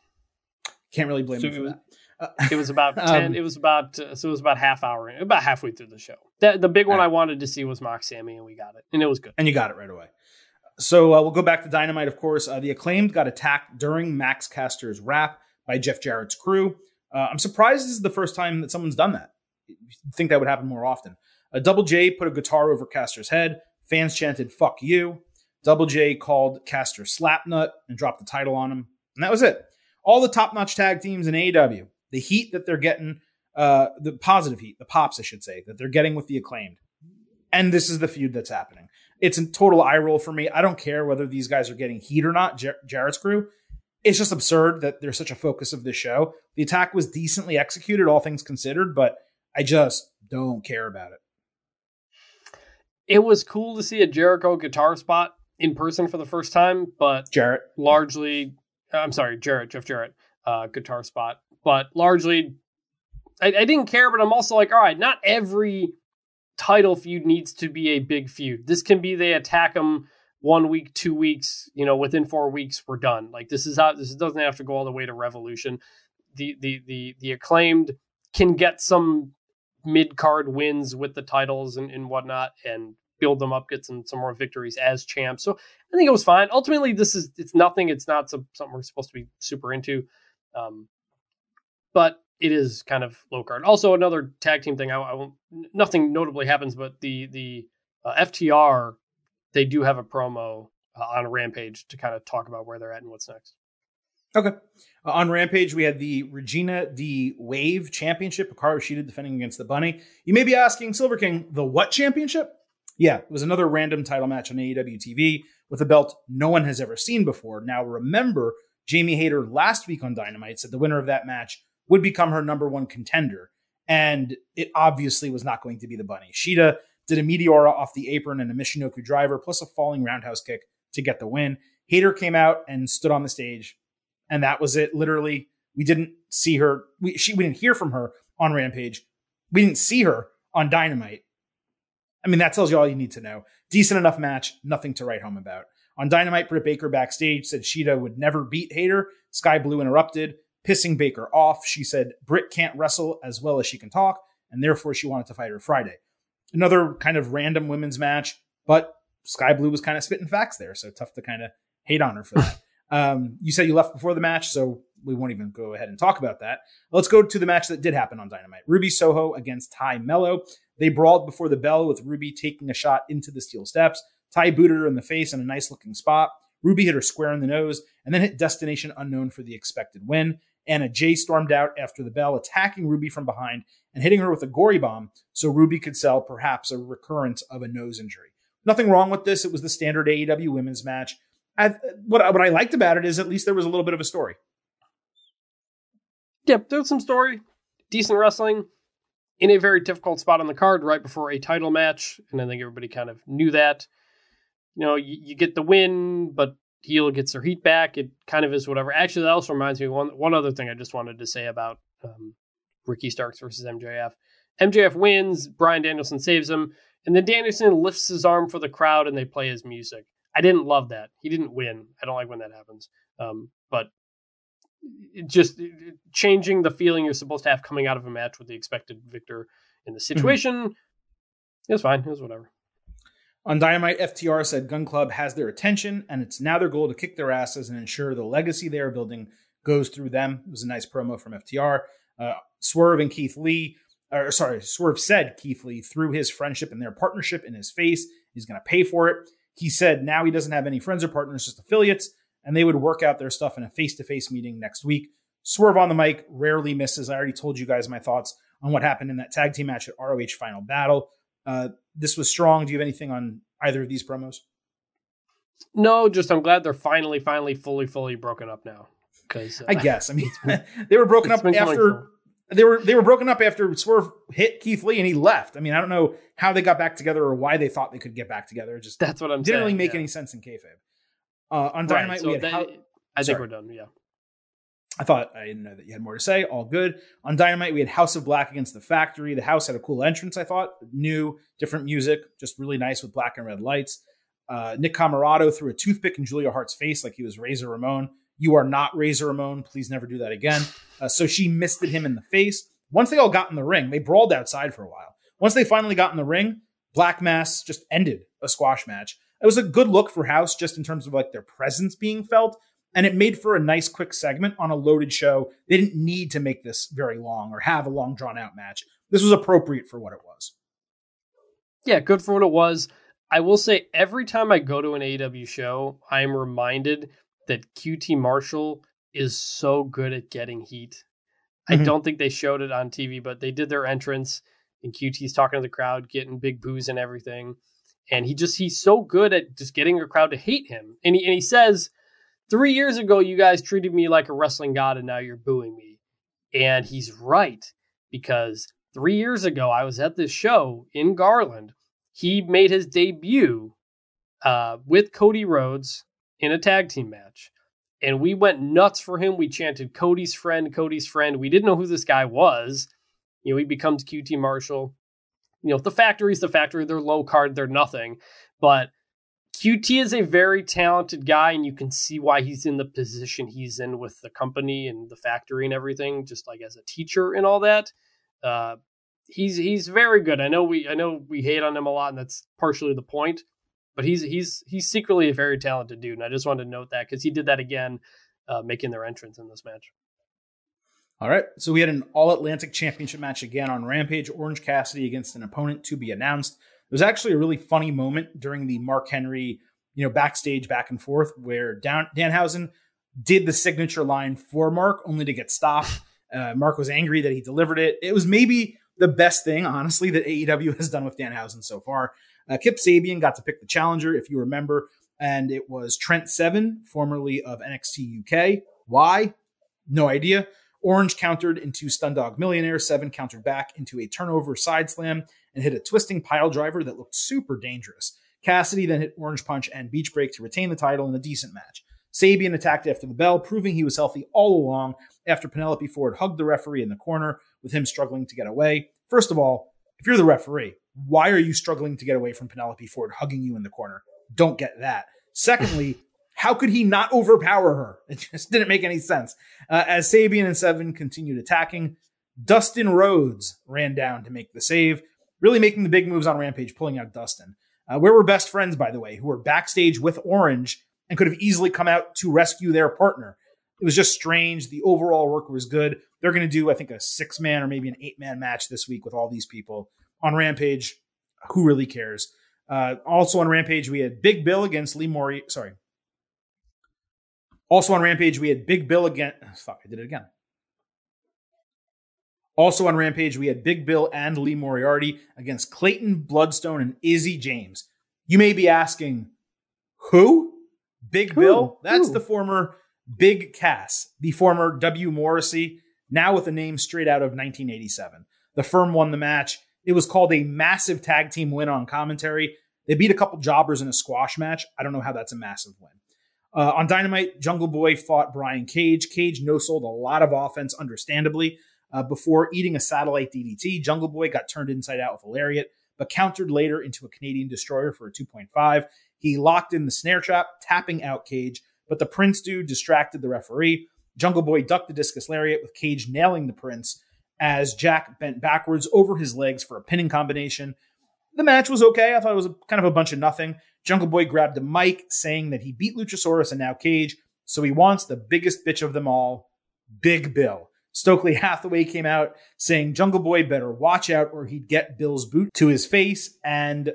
Can't really blame So you for that. Uh, It was about [LAUGHS] Um, ten. it was about uh, so it was about half hour, about halfway through the show. The, the big one Alright. I wanted to see was Mox Sammy, and we got it, and it was good. and you got it right away. So uh, we'll go back to Dynamite, of course. Uh, the acclaimed got attacked during Max Caster's rap by Jeff Jarrett's crew. Uh, I'm surprised this is the first time that someone's done that. You'd think that would happen more often. Uh, Double J put a guitar over Caster's head. Fans chanted "fuck you." Double J called Caster Slapnut and dropped the title on him, and that was it. All the top-notch tag teams in AEW, the heat that they're getting, uh, the positive heat, the pops, I should say, that they're getting with the acclaimed, and this is the feud that's happening it's a total eye roll for me. I don't care whether these guys are getting heat or not, Jar- Jarrett's crew. It's just absurd that they're such a focus of this show. The attack was decently executed, all things considered, but I just don't care about it. It was cool to see a Jericho guitar spot in person for the first time, but Jarrett, largely, I'm sorry, Jarrett, Jeff Jarrett, uh, guitar spot, but largely, I, I didn't care. But I'm also like, all right, not every title feud needs to be a big feud. This can be they attack them one week, two weeks, you know, within four weeks, we're done. Like this is how this doesn't have to go all the way to Revolution. The the the the acclaimed can get some mid card wins with the titles and, and whatnot and build them up, get some some more victories as champs. So I think it was fine. Ultimately, this is it's nothing. It's not some, something we're supposed to be super into, um, but it is kind of low card. Also, another tag team thing. I, I won't. Nothing notably happens, but the the uh, FTR they do have a promo uh, on Rampage to kind of talk about where they're at and what's next. Okay. Uh, on Rampage, we had the Regina di WAVE Championship. Hikaru Shida defending against the Bunny. You may be asking, Silver King, the what championship? Yeah, it was another random title match on AEW TV with a belt no one has ever seen before. Now, remember, Jamie Hayter last week on Dynamite said the winner of that match would become her number one contender. And it obviously was not going to be the Bunny. Shida did a Meteora off the apron and a Michinoku driver, plus a falling roundhouse kick to get the win. Hayter came out and stood on the stage, and that was it. Literally, we didn't see her. We she we didn't hear from her on Rampage. We didn't see her on Dynamite. I mean, that tells you all you need to know. Decent enough match, nothing to write home about. On Dynamite, Britt Baker backstage said Shida would never beat Hayter. Sky Blue interrupted, pissing Baker off. She said Britt can't wrestle as well as she can talk, and therefore she wanted to fight her Friday. Another kind of random women's match, but Sky Blue was kind of spitting facts there, so tough to kind of hate on her for that. [LAUGHS] um, you said you left before the match, so we won't even go ahead and talk about that. Let's go to the match that did happen on Dynamite. Ruby Soho against Tay Melo. They brawled before the bell with Ruby taking a shot into the steel steps. Tay booted her in the face in a nice looking spot. Ruby hit her square in the nose and then hit Destination Unknown for the expected win. Anna Jay stormed out after the bell, attacking Ruby from behind and hitting her with a gory bomb so Ruby could sell perhaps a recurrence of a nose injury. Nothing wrong with this. It was the standard AEW women's match. I, what, I- what I liked about it is at least there was a little bit of a story. Yep, there's some story, decent wrestling, in a very difficult spot on the card right before a title match, and I think everybody kind of knew that. You know, you, you get the win, but heel gets their heat back. It kind of is whatever. Actually, that also reminds me one one other thing I just wanted to say about um, Ricky Starks versus MJF. MJF wins, Bryan Danielson saves him, and then Danielson lifts his arm for the crowd and they play his music. I didn't love that. He didn't win. I don't like when that happens. Um, but it just changing the feeling you're supposed to have coming out of a match with the expected victor in the situation. It was fine. It was whatever. On Dynamite, FTR said Gunn Club has their attention, and it's now their goal to kick their asses and ensure the legacy they are building goes through them. It was a nice promo from FTR. Uh, Swerve and Keith Lee, or sorry, Swerve said Keith Lee threw his friendship and their partnership in his face. He's going to pay for it. He said now he doesn't have any friends or partners, just affiliates, and they would work out their stuff in a face to face meeting next week. Swerve on the mic rarely misses. I already told you guys my thoughts on what happened in that tag team match at ROH Final Battle. Uh, this was strong. Do you have anything on either of these promos? No, just I'm glad they're finally, finally, fully, fully broken up now. Because uh, I guess I mean [LAUGHS] [LAUGHS] they were broken up after they were they were broken up after Swerve hit Keith Lee and he left. I mean I don't know how they got back together or why they thought they could get back together. It just that's what I'm didn't saying, really make yeah. any sense in kayfabe. Uh, on Dynamite right, so we had that- how- I think sorry. we're done. Yeah. I thought I didn't know that you had more to say. All good. On Dynamite, we had House of Black against the Factory. The house had a cool entrance, I thought. New, different music, just really nice with black and red lights. Uh, Nick Comoroto threw a toothpick in Julia Hart's face like he was Razor Ramon. You are not Razor Ramon. Please never do that again. Uh, so she misted him in the face. Once they all got in the ring, they brawled outside for a while. Once they finally got in the ring, Black Mass just ended a squash match. It was a good look for House just in terms of like their presence being felt and it made for a nice quick segment on a loaded show. They didn't need to make this very long or have a long drawn out match. This was appropriate for what it was. Yeah, good for what it was. I will say every time I go to an AEW show, I am reminded that QT Marshall is so good at getting heat. I Mhm. don't think they showed it on TV, but they did their entrance and QT's talking to the crowd, getting big boos and everything. And he just he's so good at just getting a crowd to hate him. And he and he says, Three years ago you guys treated me like a wrestling god and now you're booing me. And he's right, because three years ago I was at this show in Garland he made his debut uh, with Cody Rhodes in a tag team match. And we went nuts for him. We chanted Cody's friend, Cody's friend. We didn't know who this guy was. You know, he becomes QT Marshall. You know, the factory's the factory. They're low card, they're nothing. But QT is a very talented guy, and you can see why he's in the position he's in with the company and the factory and everything, just like as a teacher and all that. Uh, he's he's very good. I know we I know we hate on him a lot, and that's partially the point. But he's he's he's secretly a very talented dude, and I just wanted to note that because he did that again, uh, making their entrance in this match. All right. So we had an All Atlantic Championship match again on Rampage. Orange Cassidy against an opponent to be announced. It was actually a really funny moment during the Mark Henry, you know, backstage back and forth where Dan- Danhausen did the signature line for Mark, only to get stopped. Uh, Mark was angry that he delivered it. It was maybe the best thing, honestly, that AEW has done with Danhausen so far. Uh, Kip Sabian got to pick the challenger, if you remember, and it was Trent Seven, formerly of NXT UK. Why? No idea. Orange countered into Stun Dog Millionaire. Seven countered back into a turnover side slam and hit a twisting pile driver that looked super dangerous. Cassidy then hit Orange Punch and Beach Break to retain the title in a decent match. Sabian attacked after the bell, proving he was healthy all along after Penelope Ford hugged the referee in the corner with him struggling to get away. First of all, if you're the referee, why are you struggling to get away from Penelope Ford hugging you in the corner? Don't get that. Secondly, [LAUGHS] how could he not overpower her? It just didn't make any sense. Uh, as Sabian and Seven continued attacking, Dustin Rhodes ran down to make the save, really making the big moves on Rampage, pulling out Dustin. Uh, where were best friends, by the way, who were backstage with Orange and could have easily come out to rescue their partner. It was just strange. The overall work was good. They're going to do, I think, a six man or maybe an eight man match this week with all these people on Rampage. Who really cares? Uh, also on Rampage, we had Big Bill against Lee Mori. Sorry. Also on Rampage, we had Big Bill again. Fuck, I did it again. Also on Rampage, we had Big Bill and Lee Moriarty against Clayton Bloodstone and Izzy James. You may be asking, who? Big Who? Bill? That's Who? the former Big Cass, the former W. Morrissey, now with a name straight out of 1987. The firm won the match. It was called a massive tag team win on commentary. They beat a couple jobbers in a squash match. I don't know how that's a massive win. Uh, on Dynamite, Jungle Boy fought Brian Cage. Cage no sold a lot of offense, understandably, uh, before eating a satellite DDT. Jungle Boy got turned inside out with a lariat, but countered later into a Canadian destroyer for a 2.5. He locked in the snare trap, tapping out Cage, but the Prince dude distracted the referee. Jungle Boy ducked the discus lariat with Cage nailing the Prince as Jack bent backwards over his legs for a pinning combination. The match was okay. I thought it was a, kind of a bunch of nothing. Jungle Boy grabbed a mic saying that he beat Luchasaurus and now Cage, so he wants the biggest bitch of them all, Big Bill. Stokely Hathaway came out saying Jungle Boy better watch out or he'd get Bill's boot to his face and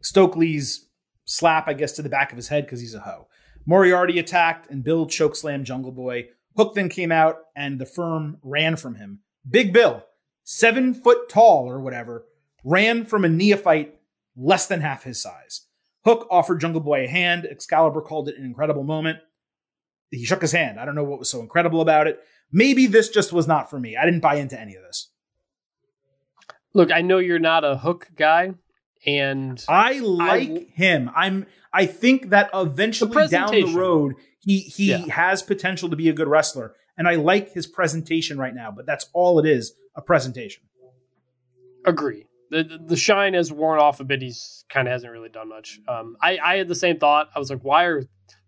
Stokely's slap, I guess, to the back of his head because he's a hoe. Moriarty attacked and Bill chokeslammed Jungle Boy. Hook then came out and the firm ran from him. Big Bill, seven foot tall or whatever, ran from a neophyte less than half his size. Hook offered Jungle Boy a hand. Excalibur called it an incredible moment. He shook his hand. I don't know what was so incredible about it. Maybe this just was not for me. I didn't buy into any of this. Look, I know you're not a Hook guy, and I like I, him. I'm. I think that eventually the down the road, he he yeah. has potential to be a good wrestler, and I like his presentation right now. But that's all it is a presentation. Agree. The the shine has worn off a bit. He's kind of hasn't really done much. Um, I I had the same thought. I was like, why are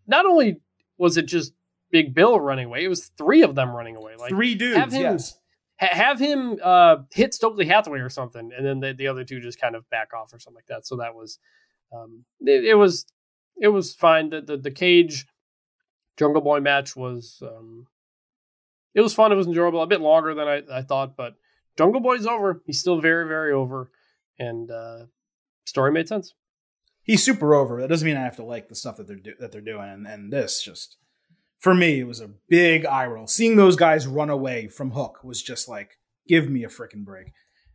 not only was it just Big Bill running away, it was three of them running away. Like three dudes. Have him, yes. ha- have him uh, hit Stokely Hathaway or something, and then the, the other two just kind of back off or something like that. So that was um, it, it was it was fine. The, the the cage Jungle Boy match was um, it was fun. It was enjoyable. A bit longer than I, I thought, but Jungle Boy's over. He's still very, very over, and uh, story made sense. He's super over. That doesn't mean I have to like the stuff that they're do- that they're doing. And, and this just for me, it was a big eye roll. Seeing those guys run away from Hook was just like, give me a freaking break.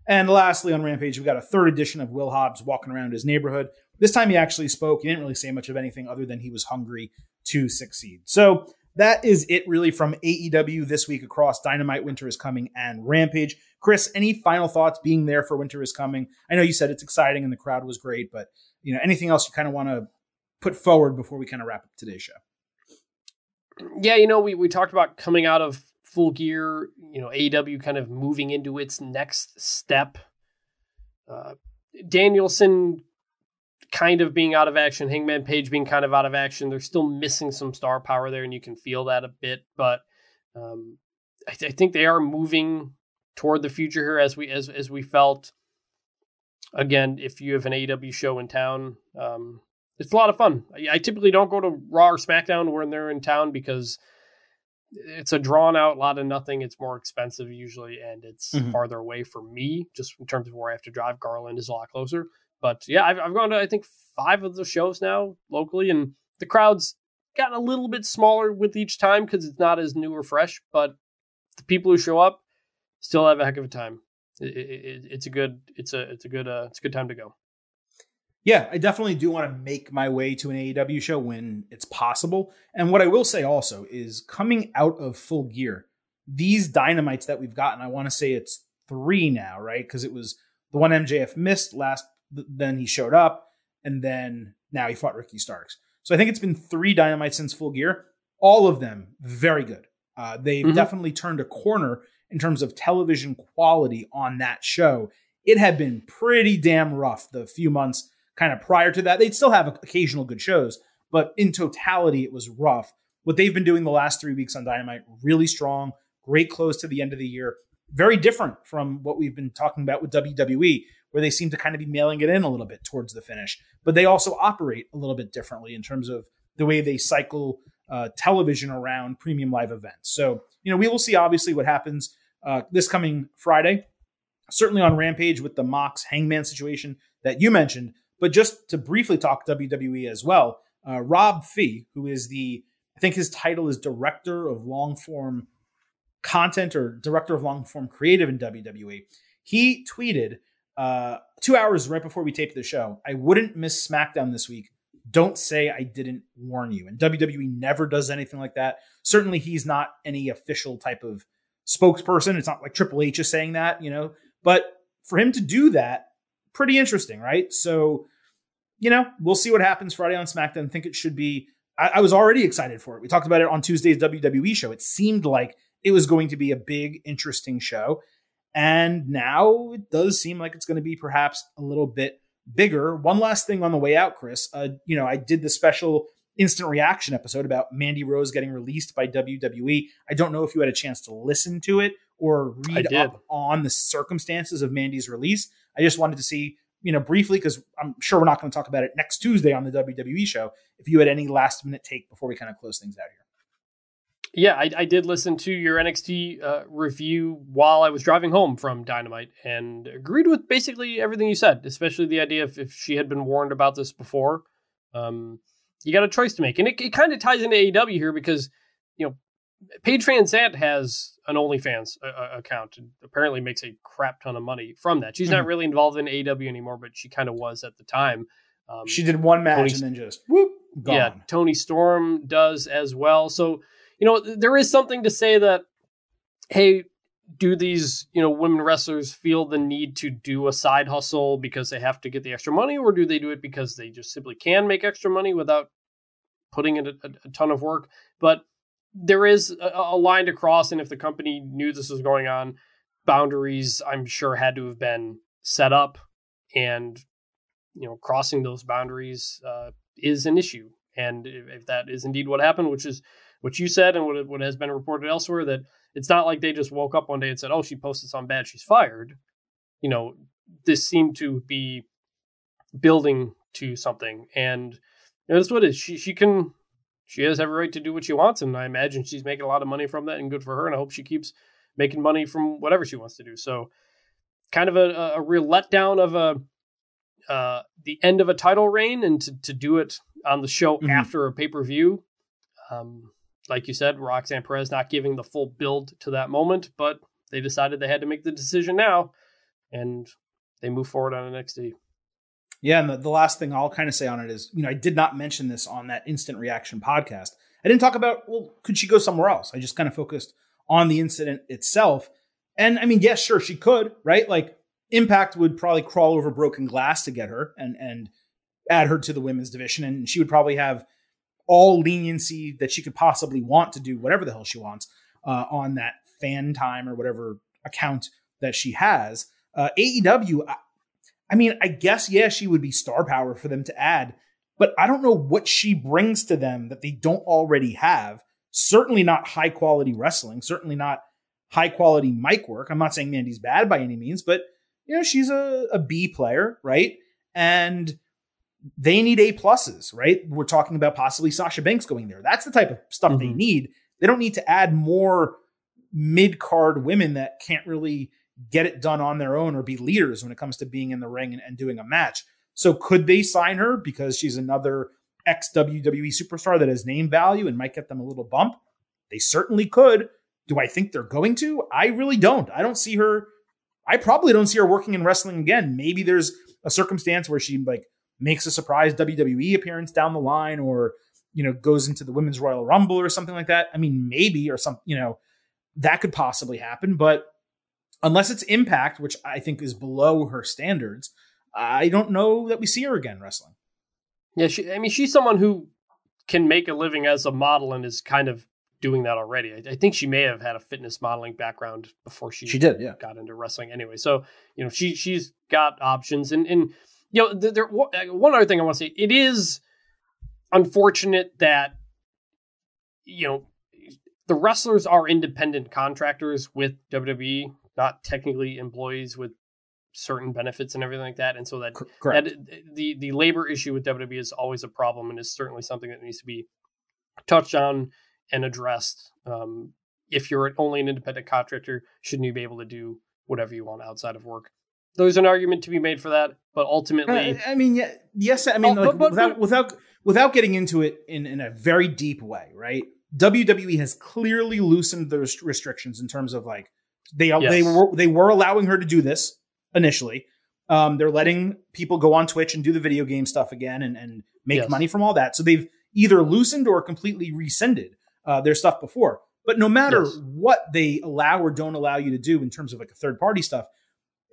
And lastly, on Rampage, we got a third edition of Will Hobbs walking around his neighborhood. This time he actually spoke. He didn't really say much of anything other than he was hungry to succeed. So that is it really from AEW this week across Dynamite, Winter is Coming, and Rampage. Chris, any final thoughts being there for Winter is Coming? I know you said it's exciting and the crowd was great, but you know anything else you kind of want to put forward before we kind of wrap up today's show? Yeah, you know we we talked about coming out of full gear, you know AEW kind of moving into its next step. Uh, Danielson kind of being out of action, Hangman Page being kind of out of action. They're still missing some star power there, and you can feel that a bit. But um, I, th- I, think they are moving toward the future here, as we as as we felt. Again, if you have an AEW show in town, um, it's a lot of fun. I, I, typically don't go to Raw or SmackDown when they're in town because it's a drawn out lot of nothing. It's more expensive usually, and it's mm-hmm. farther away for me, just in terms of where I have to drive. Garland is a lot closer. But yeah, I've, I've gone to I think five of the shows now locally, and the crowd's gotten a little bit smaller with each time because it's not as new or fresh. But the people who show up still have a heck of a time. It, it, it's a good it's a it's a good uh, it's a good time to go. Yeah, I definitely do want to make my way to an AEW show when it's possible. And what I will say also is coming out of full gear, these dynamites that we've gotten, I want to say it's three now, right? Because it was the one MJF missed last then he showed up, and then now he fought Ricky Starks. So I think it's been three Dynamite since Full Gear. All of them very good. Uh, they've mm-hmm. definitely turned a corner in terms of television quality on that show. It had been pretty damn rough the few months kind of prior to that. They'd still have occasional good shows, but in totality, it was rough. What they've been doing the last three weeks on Dynamite, really strong, great close to the end of the year. Very different from what we've been talking about with WWE, where they seem to kind of be mailing it in a little bit towards the finish. But they also operate a little bit differently in terms of the way they cycle uh, television around premium live events. So, you know, we will see obviously what happens uh, this coming Friday, certainly on Rampage with the Mox Hangman situation that you mentioned. But just to briefly talk WWE as well, uh, Rob Fee, who is the, I think his title is Director of Long Form Content or Director of Long Form Creative in WWE, he tweeted uh, two hours right before we taped the show. I wouldn't miss SmackDown this week. Don't say I didn't warn you. And WWE never does anything like that. Certainly, he's not any official type of spokesperson. It's not like Triple H is saying that, you know. But for him to do that, pretty interesting, right? So, you know, we'll see what happens Friday on SmackDown. I think it should be. I, I was already excited for it. We talked about it on Tuesday's WWE show. It seemed like it was going to be a big, interesting show. And now it does seem like it's going to be perhaps a little bit bigger. One last thing on the way out, Chris. Uh, you know, I did the special instant reaction episode about Mandy Rose getting released by WWE. I don't know if you had a chance to listen to it or read up on the circumstances of Mandy's release. I just wanted to see, you know, briefly, because I'm sure we're not going to talk about it next Tuesday on the WWE show, if you had any last minute take before we kind of close things out here. Yeah, I, I, did listen to your NXT uh, review while I was driving home from Dynamite and agreed with basically everything you said, especially the idea if, if she had been warned about this before. Um, you got a choice to make. And it, it kind of ties into AEW here because, you know, Paige VanZant has an OnlyFans uh, account and apparently makes a crap ton of money from that. She's mm-hmm. not really involved in AEW anymore, but she kind of was at the time. Um, she did one match Tony, and then just whoop, gone. Yeah, Toni Storm does as well. So you know there is something to say that hey, do these you know women wrestlers feel the need to do a side hustle because they have to get the extra money, or do they do it because they just simply can make extra money without putting in a, a ton of work? But there is a, a line to cross, and if the company knew this was going on, boundaries I'm sure had to have been set up, and you know crossing those boundaries uh, is an issue. And if, if, that is indeed what happened, which is what you said and what, what has been reported elsewhere, that it's not like they just woke up one day and said, "Oh, she posted something bad, she's fired." You know, this seemed to be building to something, and you know, that's what it is. She she can she has every right to do what she wants, and I imagine she's making a lot of money from that, and good for her. And I hope she keeps making money from whatever she wants to do. So, kind of a, a real letdown of a uh, the end of a title reign, and to, to do it on the show mm-hmm. after a pay per view. Um, like you said, Roxanne Perez not giving the full build to that moment, but they decided they had to make the decision now, and they move forward on NXT. Yeah, and the, the last thing I'll kind of say on it is, you know, I did not mention this on that instant reaction podcast. I didn't talk about, well, could she go somewhere else? I just kind of focused on the incident itself. And I mean, yes, sure, she could, right? Like Impact would probably crawl over broken glass to get her and and add her to the women's division, and she would probably have all leniency that she could possibly want to do whatever the hell she wants uh, on that FanTime or whatever account that she has. Uh, AEW, I mean, I guess, yeah, she would be star power for them to add, but I don't know what she brings to them that they don't already have. Certainly not high quality wrestling, certainly not high quality mic work. I'm not saying Mandy's bad by any means, but you know, she's a, a B player, right? And they need A pluses, right? We're talking about possibly Sasha Banks going there. That's the type of stuff mm-hmm. they need. They don't need to add more mid card women that can't really get it done on their own or be leaders when it comes to being in the ring and, and doing a match. So could they sign her because she's another ex WWE superstar that has name value and might get them a little bump? They certainly could. Do I think they're going to? I really don't. I don't see her. I probably don't see her working in wrestling again. Maybe there's a circumstance where she like makes a surprise WWE appearance down the line, or you know goes into the Women's Royal Rumble or something like that. I mean, maybe or some you know that could possibly happen, but unless it's Impact, which I think is below her standards, I don't know that we see her again wrestling. Yeah, she, I mean, she's someone who can make a living as a model and is kind of doing that already. I, I, think she may have had a fitness modeling background before she she did, yeah. got into wrestling anyway. So you know, she she's got options, and and you know, there one other thing I want to say, it is unfortunate that you know the wrestlers are independent contractors with WWE not technically employees with certain benefits and everything like that. And so that, Correct. that the the labor issue with WWE is always a problem and is certainly something that needs to be touched on and addressed. Um, if you're only an independent contractor, shouldn't you be able to do whatever you want outside of work? There's an argument to be made for that, but ultimately, uh, I mean, yeah, yes, I mean, oh, like, but, but, without but, without without getting into it in in a very deep way, right? WWE has clearly loosened those restrictions in terms of like they yes. they were they were allowing her to do this initially. Um, they're letting people go on Twitch and do the video game stuff again and, and make yes. money from all that. So they've either loosened or completely rescinded uh, their stuff before. But no matter yes. what they allow or don't allow you to do in terms of like a third party stuff,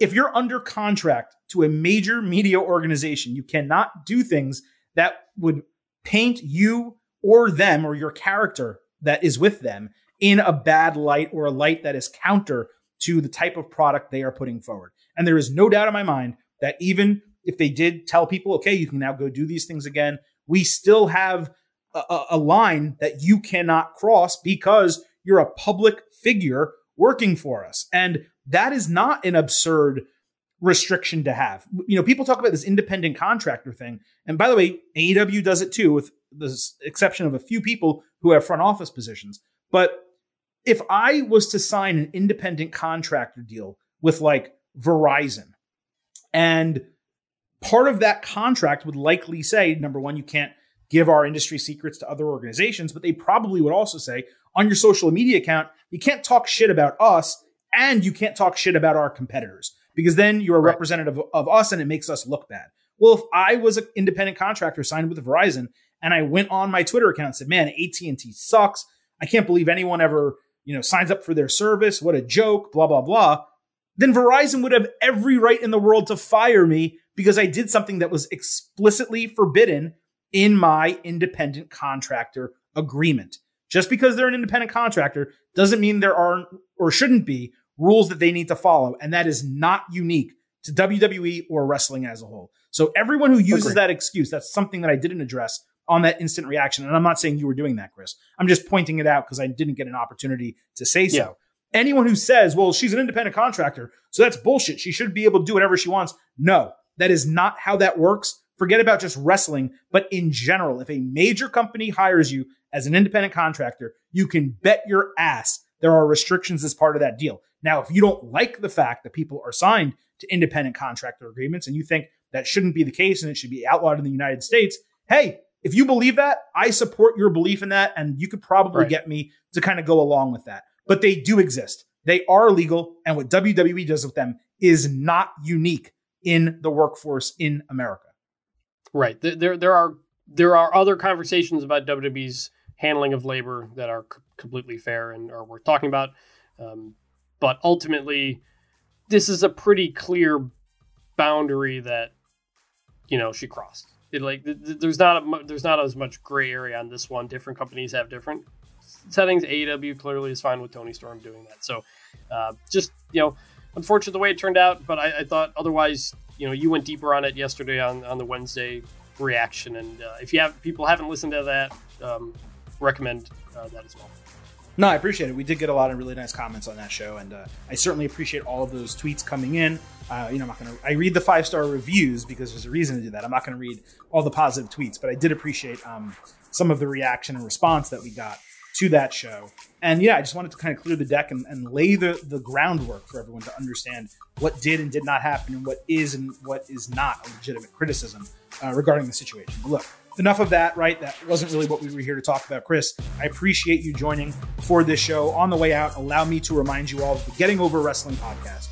if you're under contract to a major media organization, you cannot do things that would paint you or them or your character that is with them in a bad light or a light that is counter to the type of product they are putting forward. And there is no doubt in my mind that even if they did tell people, okay, you can now go do these things again, we still have a, a line that you cannot cross because you're a public figure working for us. And that is not an absurd restriction to have. You know, people talk about this independent contractor thing. And by the way, AEW does it too, with the exception of a few people who have front office positions. But if I was to sign an independent contractor deal with like Verizon, and part of that contract would likely say, number one, you can't give our industry secrets to other organizations, but they probably would also say, on your social media account, you can't talk shit about us and you can't talk shit about our competitors because then you're a right. representative of us and it makes us look bad. Well, if I was an independent contractor signed with Verizon and I went on my Twitter account and said, "Man, AT&T sucks. I can't believe anyone ever, you know, signs up for their service. What a joke, blah blah blah." Then Verizon would have every right in the world to fire me because I did something that was explicitly forbidden in my independent contractor agreement. Just because they're an independent contractor doesn't mean there aren't or shouldn't be rules that they need to follow. And that is not unique to WWE or wrestling as a whole. So everyone who uses Agreed. that excuse, that's something that I didn't address on that instant reaction. And I'm not saying you were doing that, Chris. I'm just pointing it out because I didn't get an opportunity to say so. Yeah. Anyone who says, well, she's an independent contractor, so that's bullshit. She should be able to do whatever she wants. No, that is not how that works. Forget about just wrestling, but in general, if a major company hires you as an independent contractor, you can bet your ass there are restrictions as part of that deal. Now, if you don't like the fact that people are signed to independent contractor agreements and you think that shouldn't be the case and it should be outlawed in the United States, hey, if you believe that, I support your belief in that. And you could probably right. get me to kind of go along with that. But they do exist. They are legal. And what WWE does with them is not unique in the workforce in America. Right. There, there are there are other conversations about WWE's handling of labor that are c- completely fair and are worth talking about. Um, but ultimately, this is a pretty clear boundary that you know she crossed. It, like th- th- there's not a, there's not as much gray area on this one. Different companies have different settings. AEW clearly is fine with Toni Storm doing that. So uh, just you know, unfortunate the way it turned out. But I, I, thought otherwise, you know, you went deeper on it yesterday on on the Wednesday reaction. And uh, if you have people haven't listened to that, um, recommend uh, that as well. No, I appreciate it. We did get a lot of really nice comments on that show, and uh, I certainly appreciate all of those tweets coming in. Uh, you know, I'm not going to. I read the five star reviews because there's a reason to do that. I'm not going to read all the positive tweets, but I did appreciate um, some of the reaction and response that we got to that show. And yeah, I just wanted to kind of clear the deck and, and lay the, the groundwork for everyone to understand what did and did not happen and what is and what is not a legitimate criticism uh, regarding the situation. But look, enough of that, right? That wasn't really what we were here to talk about. Chris, I appreciate you joining for this show. On the way out, allow me to remind you all of the Getting Over Wrestling podcast.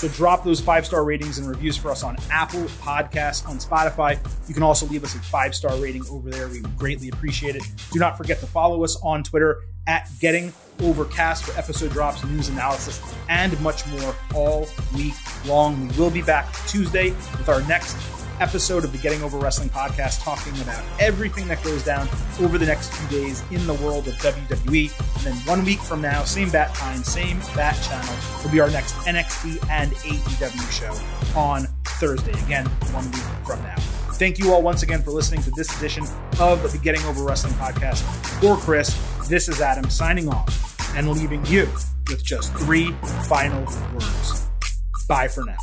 So drop those five star ratings and reviews for us on Apple Podcasts, on Spotify. You can also leave us a five star rating over there. We would greatly appreciate it. Do not forget to follow us on Twitter at Getting Overcast for episode drops, news analysis, and much more all week long. We will be back Tuesday with our next episode of the Getting Over Wrestling podcast, talking about everything that goes down over the next few days in the world of WWE. And then one week from now, same bat time, same bat channel, will be our next NXT and AEW show on Thursday. Again, one week from now. Thank you all once again for listening to this edition of the Getting Over Wrestling podcast. For Chris, this is Adam signing off and leaving you with just three final words. Bye for now.